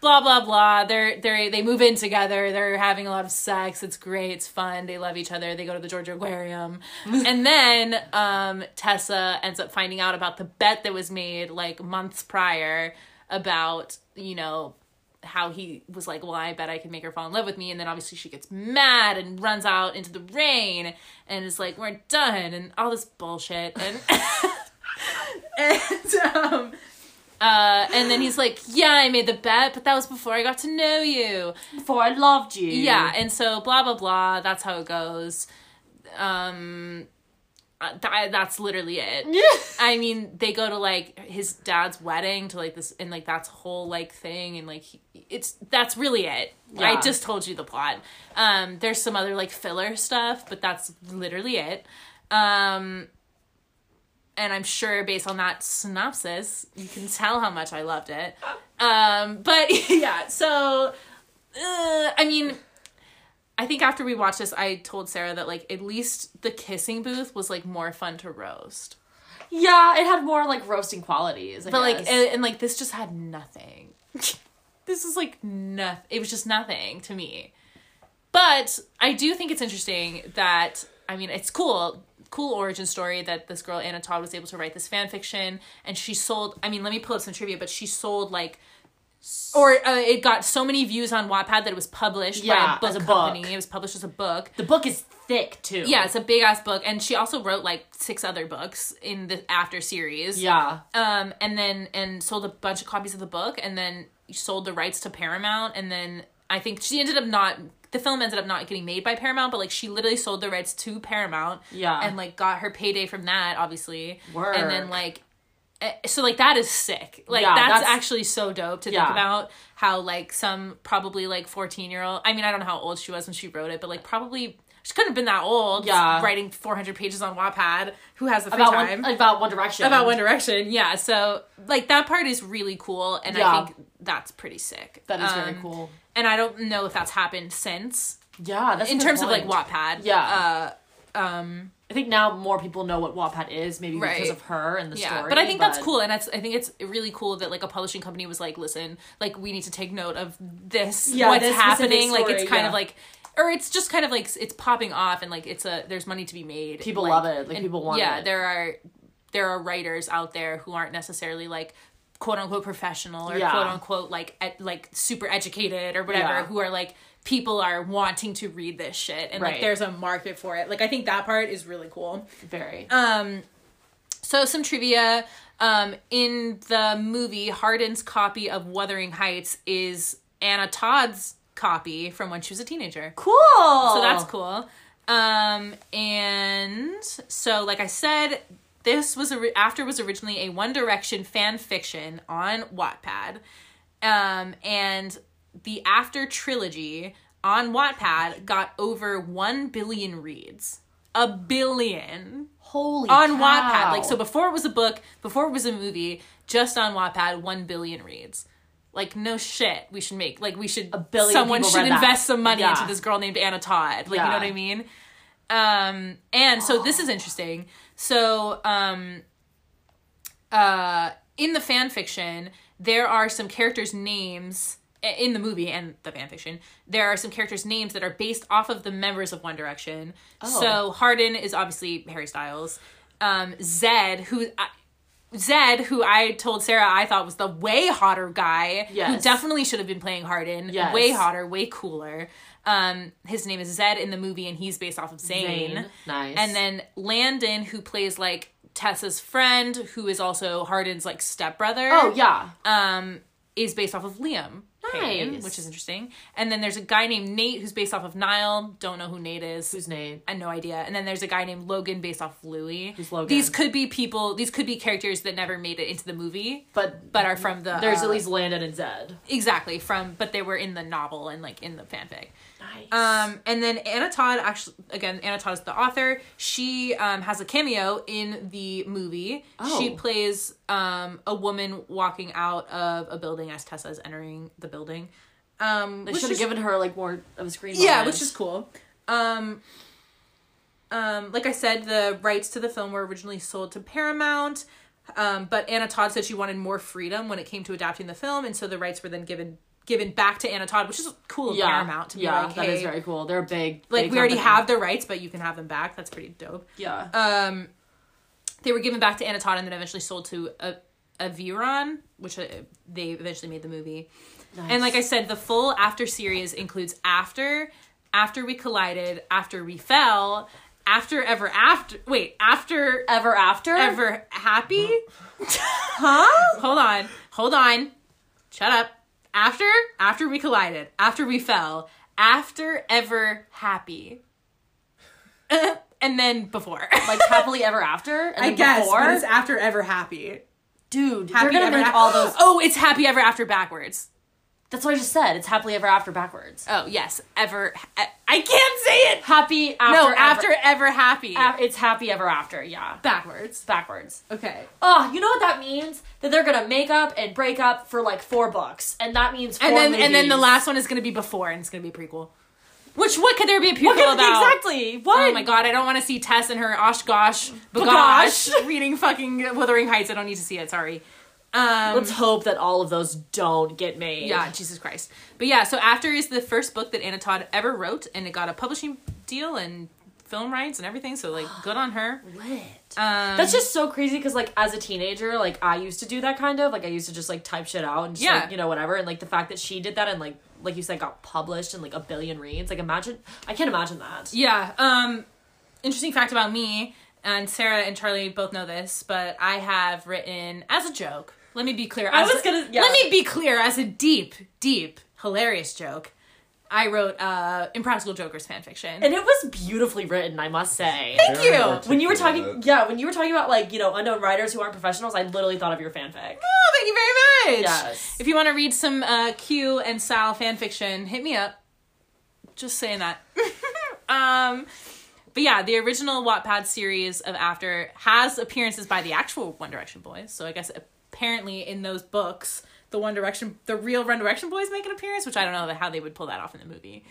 Speaker 2: blah blah blah. They're they they move in together. They're having a lot of sex. It's great. It's fun. They love each other. They go to the georgia aquarium. And then um tessa ends up finding out about the bet that was made like months prior about you know how he was like well i bet i can make her fall in love with me and then obviously she gets mad and runs out into the rain and is like we're done and all this bullshit and and um uh, and then he's like, "Yeah, I made the bet, but that was before I got to know you."
Speaker 1: Before I loved you.
Speaker 2: Yeah, and so blah blah blah. That's how it goes. Um, th- that's literally it. I mean, they go to like his dad's wedding to like this, and like that's whole like thing, and like he, it's that's really it. I just told you the plot. Um, there's some other like filler stuff, but that's literally it. Um, and I'm sure based on that synopsis, you can tell how much I loved it. Um, but yeah, so uh, I mean, I think after we watched this, I told Sarah that like at least the kissing booth was like more fun to roast.
Speaker 1: Yeah, it had more like roasting qualities. I
Speaker 2: But like and, and like this just had nothing. this is like nothing. It was just nothing to me. But I do think it's interesting that I mean it's cool, cool origin story that this girl Anna Todd was able to write this fan fiction and she sold. I mean, let me pull up some trivia, but she sold like. Or uh, it got so many views on Wattpad that it was published
Speaker 1: Yeah,
Speaker 2: by a
Speaker 1: a
Speaker 2: company.
Speaker 1: book.
Speaker 2: It was published as a book.
Speaker 1: the book is thick too.
Speaker 2: Yeah, it's a big ass book, and she also wrote like six other books in the after series.
Speaker 1: Yeah.
Speaker 2: Um, and then and sold a bunch of copies of the book, and then sold the rights to Paramount, and then I think she ended up not. The film ended up not getting made by Paramount, but like she literally sold the rights to Paramount.
Speaker 1: Yeah.
Speaker 2: And like got her payday from that, obviously.
Speaker 1: Work.
Speaker 2: And then like. Eh, So like that is sick. Like
Speaker 1: Yeah,
Speaker 2: that's,
Speaker 1: that's-
Speaker 2: actually so dope to
Speaker 1: Yeah.
Speaker 2: think about how like some probably like 14 year old I mean I don't know how old she was when she wrote it but like probably she couldn't have been that old
Speaker 1: Yeah.
Speaker 2: writing 400 pages on Wattpad who has the free
Speaker 1: About
Speaker 2: time
Speaker 1: one, about One Direction.
Speaker 2: about One Direction. Yeah, so like that part is really cool, and
Speaker 1: Yeah.
Speaker 2: I think that's pretty sick.
Speaker 1: That is very
Speaker 2: Um,
Speaker 1: cool.
Speaker 2: And I don't know if that's happened since
Speaker 1: Yeah, that's
Speaker 2: in terms of like Wattpad.
Speaker 1: Yeah.
Speaker 2: Uh, um,
Speaker 1: I think now more people know what Wattpad is, maybe
Speaker 2: Right.
Speaker 1: because of her and the
Speaker 2: yeah,
Speaker 1: story.
Speaker 2: but I think that's cool, and that's I think it's really cool that like a publishing company was like, listen, like we need to take note of this,
Speaker 1: Yeah,
Speaker 2: what's
Speaker 1: this specific
Speaker 2: happening. like it's kind
Speaker 1: yeah.
Speaker 2: of like. Or it's just kind of like it's popping off and like it's a there's money to be made.
Speaker 1: People
Speaker 2: like,
Speaker 1: love it, like,
Speaker 2: and
Speaker 1: people want
Speaker 2: yeah,
Speaker 1: it.
Speaker 2: there are there are writers out there who aren't necessarily like quote unquote professional or
Speaker 1: Yeah.
Speaker 2: quote unquote like ed- like super educated or whatever
Speaker 1: Yeah.
Speaker 2: who are like people are wanting to read this shit and like there's a market for it. Like I think that part is really cool.
Speaker 1: very.
Speaker 2: Um, so some trivia. Um, in the movie, Hardin's copy of Wuthering Heights is Anna Todd's copy from when she was a teenager.
Speaker 1: cool.
Speaker 2: So that's cool. Um, and so, like I said, this was a, after was originally a One Direction fan fiction on Wattpad, um, and the After trilogy on Wattpad got over one billion reads. A billion
Speaker 1: Holy
Speaker 2: on
Speaker 1: cow.
Speaker 2: Wattpad. Like so, before it was a book, before it was a movie, just on Wattpad, one billion reads. Like no shit, we should make like we should. A
Speaker 1: billion
Speaker 2: Someone should
Speaker 1: read that.
Speaker 2: invest some money
Speaker 1: Yeah.
Speaker 2: into this girl named Anna Todd. Like you know what I mean? Um, and so this is interesting. So um, uh, in the fan fiction, there are some characters' names in the movie and the fan fiction. There are some characters' names that are based off of the members of One Direction.
Speaker 1: Oh.
Speaker 2: So Hardin is obviously Harry Styles. Um, Zed, who. I, Zed, who I told Sarah I thought was the way hotter guy, who definitely should have been playing Hardin,
Speaker 1: Yes.
Speaker 2: way hotter, way cooler. Um, his name is Zed in the movie, and he's based off of Zayn.
Speaker 1: Zayn. Nice.
Speaker 2: And then Landon, who plays like Tessa's friend, who is also Hardin's like stepbrother.
Speaker 1: Oh yeah.
Speaker 2: Um, is based off of Liam. Payne,
Speaker 1: Nice.
Speaker 2: which is interesting. And then there's a guy named Nate who's based off of Niall. Don't know who Nate is.
Speaker 1: Whose name?
Speaker 2: I have no idea. And then there's a guy named Logan based off of Louis.
Speaker 1: Who's Logan?
Speaker 2: These could be people. These could be characters that never made it into the movie,
Speaker 1: But
Speaker 2: but are from the.
Speaker 1: there's
Speaker 2: uh,
Speaker 1: at least Landon and Zed.
Speaker 2: exactly from, but they were in the novel and like in the fanfic.
Speaker 1: Nice.
Speaker 2: Um, and then Anna Todd, actually, again, Anna Todd is the author. She um, has a cameo in the movie.
Speaker 1: Oh.
Speaker 2: She plays um, a woman walking out of a building as Tessa is entering the building. Um,
Speaker 1: They should have given her like more of a screen.
Speaker 2: yeah,
Speaker 1: moment.
Speaker 2: which is cool. Um, um, like I said, the rights to the film were originally sold to Paramount, um, but Anna Todd said she wanted more freedom when it came to adapting the film, and so the rights were then given given back to Anna Todd, which is cool of
Speaker 1: yeah,
Speaker 2: Paramount to be
Speaker 1: yeah,
Speaker 2: like,
Speaker 1: that is very cool. They're big.
Speaker 2: like
Speaker 1: big
Speaker 2: we already
Speaker 1: company.
Speaker 2: have the rights, but you can have them back. That's pretty dope.
Speaker 1: Yeah.
Speaker 2: Um, they were given back to Anna Todd and then eventually sold to a Aviron, which uh, they eventually made the movie. And like I said, the full after series includes after, after we collided, after we fell, after ever after. Wait, after
Speaker 1: ever after.
Speaker 2: ever happy.
Speaker 1: Huh?
Speaker 2: hold on, hold on, shut up. After after we collided, after we fell, after ever happy, and then before.
Speaker 1: Like happily ever after. And
Speaker 2: I guess,
Speaker 1: before?
Speaker 2: but it's after ever happy.
Speaker 1: dude.
Speaker 2: Happy
Speaker 1: they're gonna
Speaker 2: ever
Speaker 1: make all those.
Speaker 2: Oh, it's happy ever after backwards.
Speaker 1: That's what I just said. It's happily ever after backwards.
Speaker 2: Oh yes, ever. I can't say it.
Speaker 1: Happy after.
Speaker 2: no,
Speaker 1: ever-
Speaker 2: after ever happy.
Speaker 1: a- it's happy ever after. Yeah.
Speaker 2: backwards.
Speaker 1: Backwards.
Speaker 2: Okay.
Speaker 1: Oh, you know what that means? That they're gonna make up and break up for like four books, and that means four
Speaker 2: And then and then the last one is gonna be before, and it's gonna be a prequel. Which what could there be a prequel
Speaker 1: What could-
Speaker 2: about?
Speaker 1: exactly? What?
Speaker 2: Oh my god, I don't want to see Tess and her osh gosh
Speaker 1: Bagosh.
Speaker 2: bagosh reading fucking Wuthering Heights. I don't need to see it. Sorry. Um,
Speaker 1: Let's hope that all of those don't get made.
Speaker 2: Yeah, Jesus Christ. But yeah, so After is the first book that Anna Todd ever wrote, and it got a publishing deal and film rights and everything. So like, good on her.
Speaker 1: Lit.
Speaker 2: Um,
Speaker 1: That's just so crazy because like as a teenager, like I used to do that kind of like I used to just like type shit out and just,
Speaker 2: Yeah.
Speaker 1: like, you know whatever and like the fact that she did that and like like you said got published in like a billion reads like imagine I can't imagine that.
Speaker 2: yeah. Um, interesting fact about me and Sarah and Charlie both know this, but I have written as a joke. Let me be clear.
Speaker 1: I was
Speaker 2: a-
Speaker 1: gonna- yeah.
Speaker 2: Let me be clear as a deep, deep, hilarious joke. I wrote uh, Impractical Jokers fan fiction.
Speaker 1: And it was beautifully written, I must say.
Speaker 2: Thank
Speaker 3: Very
Speaker 2: you.
Speaker 1: When you were talking, yeah, when you were talking about like you know unknown writers who aren't professionals, I literally thought of your fanfic.
Speaker 2: Oh, thank you very much.
Speaker 1: Yes.
Speaker 2: If you want to read some uh, Q and Sal fan fiction, hit me up. Just saying that. um, but yeah, the original Wattpad series of After has appearances by the actual One Direction boys. So I guess apparently in those books, the One Direction, the real One Direction boys make an appearance, which I don't know how they would pull that off in the movie.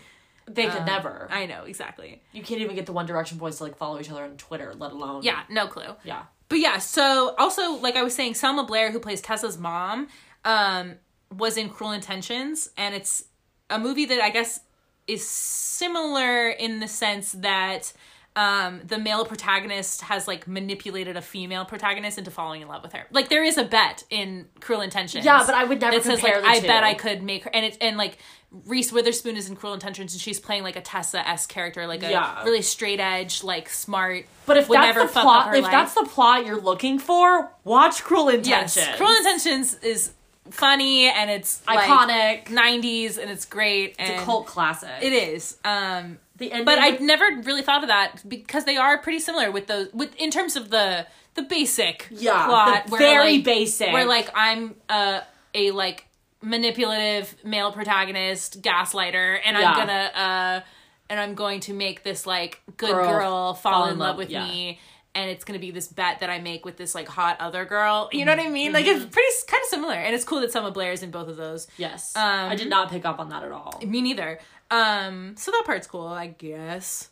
Speaker 1: They could
Speaker 2: Um,
Speaker 1: never.
Speaker 2: I know exactly.
Speaker 1: you can't even get the One Direction boys to like follow each other on Twitter, let alone
Speaker 2: Yeah, no clue.
Speaker 1: yeah.
Speaker 2: But yeah, so also like I was saying, Selma Blair, who plays Tessa's mom, um, was in Cruel Intentions, and it's a movie that I guess is similar in the sense that um, the male protagonist has like manipulated a female protagonist into falling in love with her. Like there is a bet in Cruel Intentions.
Speaker 1: Yeah, but I would never
Speaker 2: that says
Speaker 1: compare
Speaker 2: like I
Speaker 1: two.
Speaker 2: bet I could make her, and it's and like Reese Witherspoon is in Cruel Intentions, and she's playing like a Tessa s character, like a
Speaker 1: Yeah.
Speaker 2: really straight edge, like smart.
Speaker 1: But if that's the plot, if
Speaker 2: life.
Speaker 1: that's the plot you're looking for, watch Cruel Intentions.
Speaker 2: Yes, Cruel Intentions is funny and it's
Speaker 1: Iconic.
Speaker 2: '90s and it's great. And
Speaker 1: It's a cult classic.
Speaker 2: It is. Um,
Speaker 1: The ending,
Speaker 2: but I'd never really thought of that because they are pretty similar with those with in terms of the the basic
Speaker 1: yeah,
Speaker 2: plot.
Speaker 1: the very
Speaker 2: like,
Speaker 1: basic.
Speaker 2: Where like I'm uh, a like manipulative male protagonist gaslighter, and
Speaker 1: Yeah.
Speaker 2: I'm gonna uh, and I'm going to make this like good
Speaker 1: Girl
Speaker 2: girl, fall, in love, with
Speaker 1: yeah.
Speaker 2: me. And it's gonna be this bet that I make with this like hot other girl. You know what I mean? Like it's
Speaker 1: Mm-hmm.
Speaker 2: pretty kind of similar, and it's cool that Selma Blair is in both of those.
Speaker 1: yes,
Speaker 2: Um,
Speaker 1: I did not pick up on that at all.
Speaker 2: Me neither. Um, so that part's cool, I guess.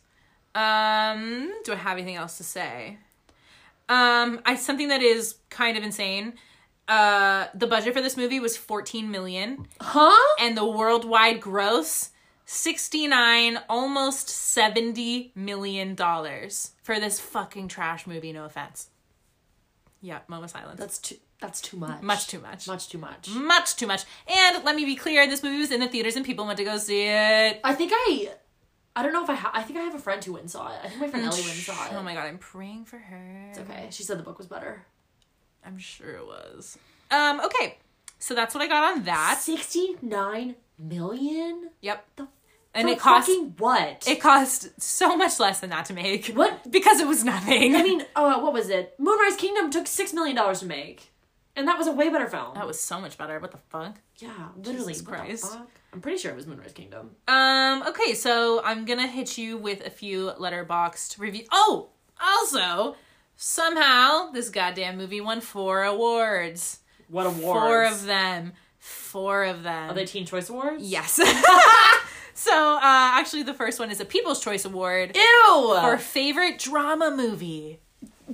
Speaker 2: Um, do I have anything else to say? Um, I something that is kind of insane. Uh, the budget for this movie was 14 million,
Speaker 1: Huh?
Speaker 2: and the worldwide gross 69, almost 70 million dollars for this fucking trash movie. No offense. Yeah, moment of silence.
Speaker 1: That's too. That's too much.
Speaker 2: much too much.
Speaker 1: Much too much.
Speaker 2: Much too much. And let me be clear, this movie was in the theaters and people went to go see it.
Speaker 1: I think I. I don't know if I. Ha- I think I have a friend who went and saw it. I think my friend Ellie went and saw it.
Speaker 2: Oh my god, I'm praying for her.
Speaker 1: It's okay. She said the book was better.
Speaker 2: I'm sure it was. Um, okay. So that's what I got on that.
Speaker 1: Sixty nine million.
Speaker 2: Yep.
Speaker 1: The
Speaker 2: And it cost
Speaker 1: fucking what?
Speaker 2: it cost so much less than that to make.
Speaker 1: What?
Speaker 2: Because it was nothing.
Speaker 1: I mean, uh, what was it? Moonrise Kingdom took six million dollars to make, and that was a way better film.
Speaker 2: that was so much better. What the fuck?
Speaker 1: yeah, literally.
Speaker 2: Jesus
Speaker 1: what the
Speaker 2: Christ.
Speaker 1: fuck? I'm pretty sure it was Moonrise Kingdom.
Speaker 2: Um, okay, so I'm gonna hit you with a few Letterboxd review. Oh, also, somehow this goddamn movie won four awards.
Speaker 1: What awards?
Speaker 2: Four of them. Four of them.
Speaker 1: Are they Teen Choice Awards?
Speaker 2: Yes. so uh, actually, the first one is a People's Choice Award
Speaker 1: Ew.
Speaker 2: for favorite drama movie.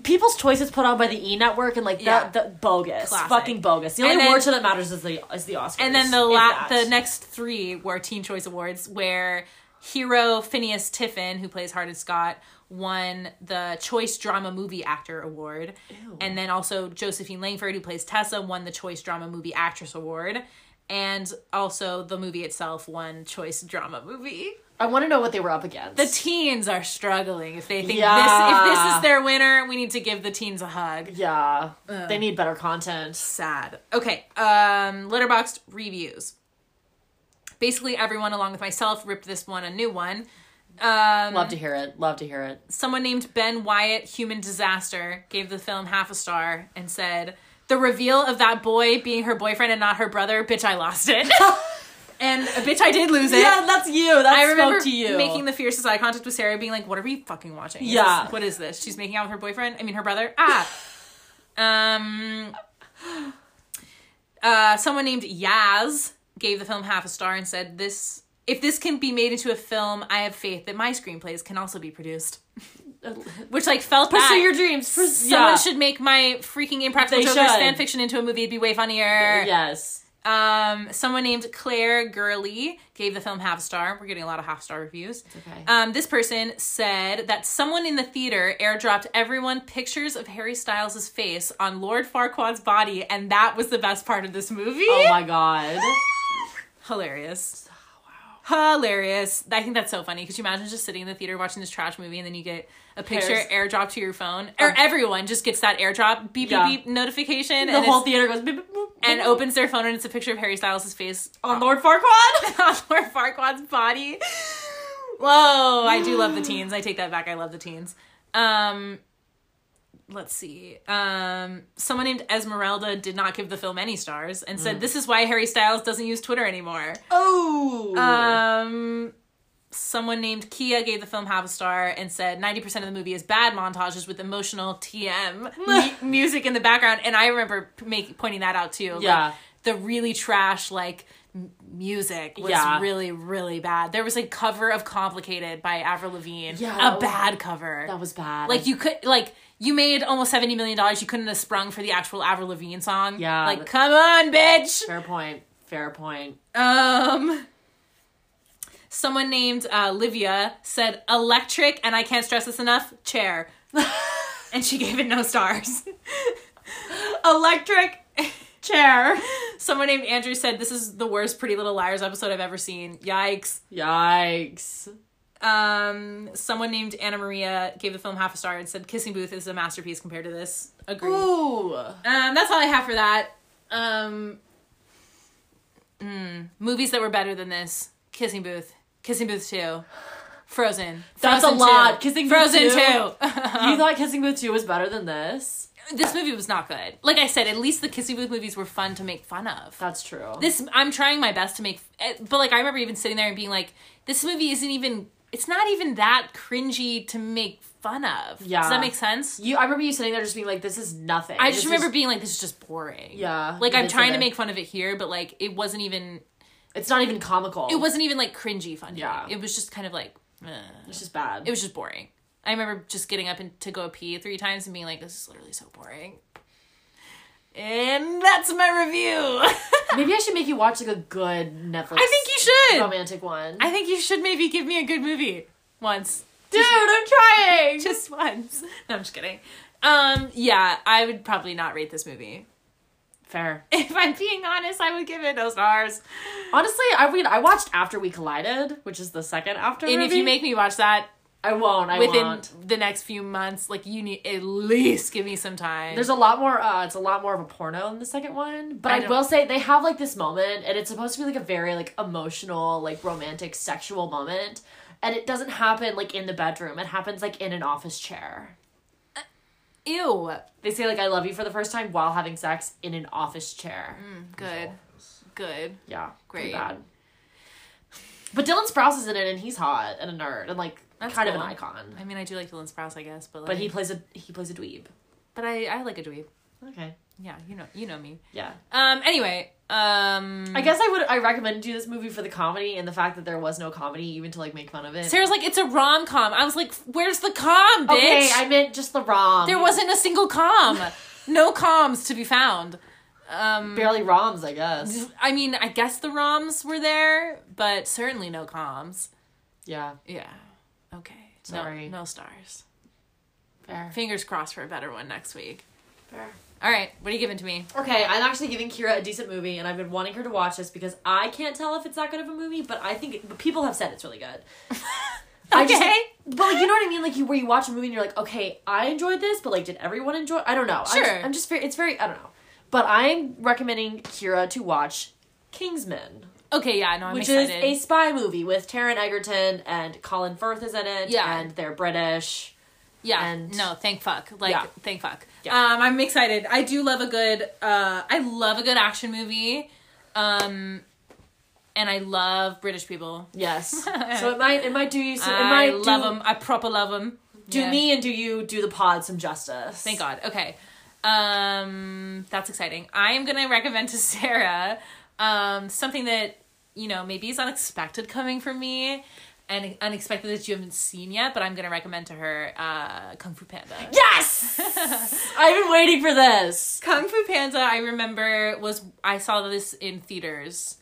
Speaker 1: People's Choice is put on by the E Network and like
Speaker 2: Yeah.
Speaker 1: that, that bogus,
Speaker 2: Classic.
Speaker 1: fucking bogus. The only
Speaker 2: then-
Speaker 1: award show that matters is the is the Oscars.
Speaker 2: And then the la- the next three were Teen Choice Awards, where hero Fiennes Tiffin, who plays Hardin Scott, won the Choice Drama Movie Actor Award, and then also Josephine Langford, who plays Tessa, won the Choice Drama Movie Actress Award, and also the movie itself won Choice Drama Movie.
Speaker 1: I want to know what they were up against.
Speaker 2: The teens are struggling. If they think
Speaker 1: Yeah.
Speaker 2: this, if this is their winner, we need to give the teens a hug.
Speaker 1: yeah, they need better content.
Speaker 2: sad. Okay, um, Letterboxd reviews. Basically, everyone, along with myself, ripped this one a new one. Um,
Speaker 1: Love to hear it. Love to hear it.
Speaker 2: someone named Ben Wyatt, Human Disaster, gave the film half a star and said, "The reveal of that boy being her boyfriend and not her brother, bitch, I lost it." and uh, bitch, I did lose it.
Speaker 1: Yeah, that's you. That
Speaker 2: I
Speaker 1: spoke
Speaker 2: remember
Speaker 1: to you.
Speaker 2: making the fiercest eye contact with Sarah, being like, "What are we fucking watching?
Speaker 1: Yeah.
Speaker 2: what is this? She's making out with her boyfriend. I mean, her brother. Ah, um, uh, someone named Yaz gave the film half a star and said, "This, if this can be made into a film, I have faith that my screenplays can also be produced." Which like felt
Speaker 1: pursue
Speaker 2: that.
Speaker 1: your dreams. Purs-
Speaker 2: Someone
Speaker 1: yeah.
Speaker 2: should make my freaking impractical jokers fan fiction into a movie. It'd be way funnier.
Speaker 1: Yes.
Speaker 2: Um, someone named Claire Gurley gave the film half star. We're getting a lot of half star reviews.
Speaker 1: okay.
Speaker 2: Um, this person said that someone in the theater airdropped everyone pictures of Harry Styles' face on Lord Farquaad's body, and that was the best part of this movie.
Speaker 1: Oh my god.
Speaker 2: Hilarious. Wow. Hilarious. I think that's so funny. because you imagine just sitting in the theater watching this trash movie and then you get a picture
Speaker 1: Harris-
Speaker 2: airdropped to your phone? Or everyone just gets that airdrop beep,
Speaker 1: Yeah.
Speaker 2: beep, beep notification
Speaker 1: The
Speaker 2: and,
Speaker 1: whole theater goes beep, beep,
Speaker 2: and opens their phone and it's a picture of Harry Styles' face
Speaker 1: on Lord Farquaad.
Speaker 2: on Lord Farquaad's body. Whoa, I do love the teens. I take that back. I love the teens. Um, let's see. Um, someone named Esmeralda did not give the film any stars and said this is why Harry Styles doesn't use Twitter anymore.
Speaker 1: Oh.
Speaker 2: Um, someone named Kia gave the film half a star and said 90% of the movie is bad montages with emotional TM mu- music in the background. And I remember make, pointing that out too. Like,
Speaker 1: Yeah.
Speaker 2: the really trash, like, m- music was
Speaker 1: Yeah.
Speaker 2: really, really bad. There was a cover of Complicated by Avril Lavigne.
Speaker 1: Yeah,
Speaker 2: A
Speaker 1: was-
Speaker 2: bad cover.
Speaker 1: that was bad.
Speaker 2: like, you could, like, you made almost $70 million. You couldn't have sprung for the actual Avril Lavigne song.
Speaker 1: Yeah,
Speaker 2: Like, come on, bitch.
Speaker 1: fair point. Fair point.
Speaker 2: Um, someone named uh, Livia said electric, and I can't stress this enough. Chair, and she gave it no stars.
Speaker 1: Electric chair.
Speaker 2: Someone named Andrew said this is the worst Pretty Little Liars episode I've ever seen. Yikes.
Speaker 1: Yikes.
Speaker 2: Um, someone named Anna Maria gave the film half a star and said Kissing Booth is a masterpiece compared to this. Agreed.
Speaker 1: Ooh.
Speaker 2: Um, that's all I have for that. Um, mm, movies that were better than this: Kissing Booth, Kissing Booth Two, Frozen.
Speaker 1: That's a lot.
Speaker 2: 2.
Speaker 1: Kissing Booth
Speaker 2: Frozen
Speaker 1: 2?
Speaker 2: Two.
Speaker 1: you thought Kissing Booth 2 was better than this?
Speaker 2: this movie was not good. Like I said, at least the Kissing Booth movies were fun to make fun of.
Speaker 1: That's true.
Speaker 2: This I'm trying my best to make, eh, but like I remember even sitting there and being like, this movie isn't even. It's not even that cringy to make fun of.
Speaker 1: Yeah.
Speaker 2: Does that make sense?
Speaker 1: you, I remember you sitting there just being like, "This is nothing."
Speaker 2: I
Speaker 1: This
Speaker 2: just
Speaker 1: is-
Speaker 2: remember being like, this is just boring.
Speaker 1: Yeah,
Speaker 2: Like I'm trying to make fun of it here, but like it wasn't even
Speaker 1: It's not even comical.
Speaker 2: it wasn't even like cringy funny.
Speaker 1: Yeah.
Speaker 2: It was just kind of like eh.
Speaker 1: It's just bad.
Speaker 2: it was just boring. I remember just getting up and to go pee three times and being like, this is literally so boring. And that's my review.
Speaker 1: Maybe I should make you watch like a good Netflix.
Speaker 2: I think you should.
Speaker 1: romantic one.
Speaker 2: I think you should maybe give me a good movie once.
Speaker 1: Dude, I'm trying.
Speaker 2: Just once. No, I'm just kidding. Um, yeah, I would probably not rate this movie.
Speaker 1: Fair.
Speaker 2: If I'm being honest, I would give it no stars.
Speaker 1: Honestly, I mean, I watched After We Collided, which is the second After.
Speaker 2: And if you make me watch that
Speaker 1: I won't. I
Speaker 2: within
Speaker 1: won't.
Speaker 2: Within the next few months, like you need at least give me some time.
Speaker 1: There's a lot more. Uh, it's a lot more of a porno in the second one, but
Speaker 2: I
Speaker 1: I, will say they have like this moment, and it's supposed to be like a very like emotional, like romantic, sexual moment, and it doesn't happen like in the bedroom. It happens like in an office chair.
Speaker 2: Ew.
Speaker 1: They say like "I love you" for the first time while having sex in an office chair.
Speaker 2: Mm, good. Good.
Speaker 1: Yeah,
Speaker 2: Great.
Speaker 1: bad. But Dylan Sprouse is in it, and he's hot and a nerd and like
Speaker 2: That's
Speaker 1: kind of an icon.
Speaker 2: I mean, I do like Dylan Sprouse, I guess, but like,
Speaker 1: But he plays a he plays a dweeb.
Speaker 2: but I I like a dweeb.
Speaker 1: Okay.
Speaker 2: Yeah, you know, you know me.
Speaker 1: Yeah.
Speaker 2: Um. Anyway. Um.
Speaker 1: I guess I would. I recommend you this movie for the comedy and the fact that there was no comedy, even to like make fun of it.
Speaker 2: Sarah's like, it's a rom com. I was like, where's the com, bitch?
Speaker 1: Okay, I meant just the rom.
Speaker 2: there wasn't a single com. no coms to be found. Um.
Speaker 1: barely roms, I guess.
Speaker 2: I mean, I guess the ROMs were there, but certainly no comms.
Speaker 1: Yeah.
Speaker 2: Yeah. Okay.
Speaker 1: Sorry.
Speaker 2: No, no stars.
Speaker 1: Fair.
Speaker 2: Fingers crossed for a better one next week.
Speaker 1: Fair.
Speaker 2: All right. What are you giving to me?
Speaker 1: Okay, I'm actually giving Kyra a decent movie, and I've been wanting her to watch this because I can't tell if it's that good of a movie, but I think it, but people have said it's really good. I just-
Speaker 2: Okay.
Speaker 1: but like, you know what I mean? Like you, where you watch a movie and you're like, okay, I enjoyed this, but like, did everyone enjoy? I don't know. I'm
Speaker 2: Sure.
Speaker 1: just, I'm just very. It's very. I don't know. But I'm recommending Kyra to watch Kingsman,
Speaker 2: Okay. Yeah. No, I'm
Speaker 1: which
Speaker 2: excited.
Speaker 1: is a spy movie with Taron Egerton and Colin Firth is in it.
Speaker 2: Yeah.
Speaker 1: and they're British.
Speaker 2: Yeah.
Speaker 1: And-
Speaker 2: no, thank fuck. Like
Speaker 1: Yeah.
Speaker 2: thank fuck.
Speaker 1: Yeah.
Speaker 2: Um I'm excited. I do love a good uh I love a good action movie. Um and I love British people.
Speaker 1: Yes. so it might it might do you. So it
Speaker 2: I
Speaker 1: might
Speaker 2: love them. I proper love them.
Speaker 1: Do me and do you do the pod some justice?
Speaker 2: Thank God. Okay. Um that's exciting. I am going to recommend to Sarah um something that you know, maybe is unexpected coming from me and unexpected that you haven't seen yet, but I'm to recommend to her uh Kung Fu Panda.
Speaker 1: Yes! I've been waiting for this.
Speaker 2: Kung Fu Panda, I remember was I saw this in theaters,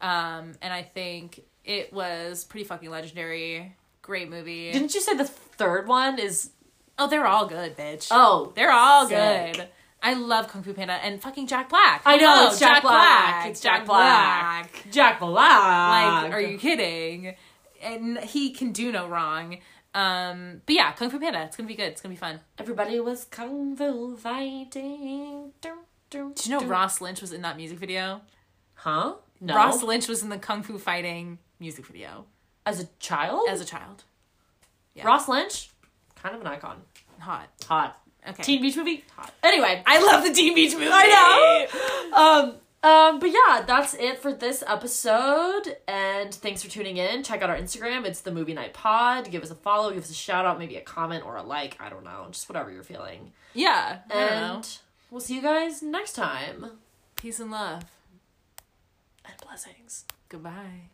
Speaker 2: um, and I think it was pretty fucking legendary. Great movie.
Speaker 1: Didn't you say the third one is
Speaker 2: oh, they're all good, bitch.
Speaker 1: Oh,
Speaker 2: they're all
Speaker 1: sick.
Speaker 2: good. I love Kung Fu Panda and fucking Jack Black.
Speaker 1: I know, it's Jack Black. It's Jack Black. Jack Black.
Speaker 2: Like, are you kidding? And he can do no wrong. Um, but yeah, Kung Fu Panda. It's gonna be good. It's gonna be fun.
Speaker 1: Everybody was kung fu fighting. Dun,
Speaker 2: Did you know. Ross Lynch was in that music video?
Speaker 1: Huh? No.
Speaker 2: Ross Lynch was in the Kung Fu Fighting music video
Speaker 1: as a child?
Speaker 2: as a child. yeah.
Speaker 1: Ross Lynch? Kind of an icon.
Speaker 2: Hot.
Speaker 1: Hot.
Speaker 2: Okay.
Speaker 1: Teen Beach movie? Hot. Anyway.
Speaker 2: I love the Teen Beach movie.
Speaker 1: I know. Um, um, but yeah, that's it for this episode. And thanks for tuning in. Check out our Instagram. It's the Movie Night Pod. Give us a follow, give us a shout out, maybe a comment or a like. I don't know. Just whatever you're feeling.
Speaker 2: Yeah. I don't know.
Speaker 1: And we'll see you guys next time.
Speaker 2: Peace and love.
Speaker 1: And blessings.
Speaker 2: Goodbye.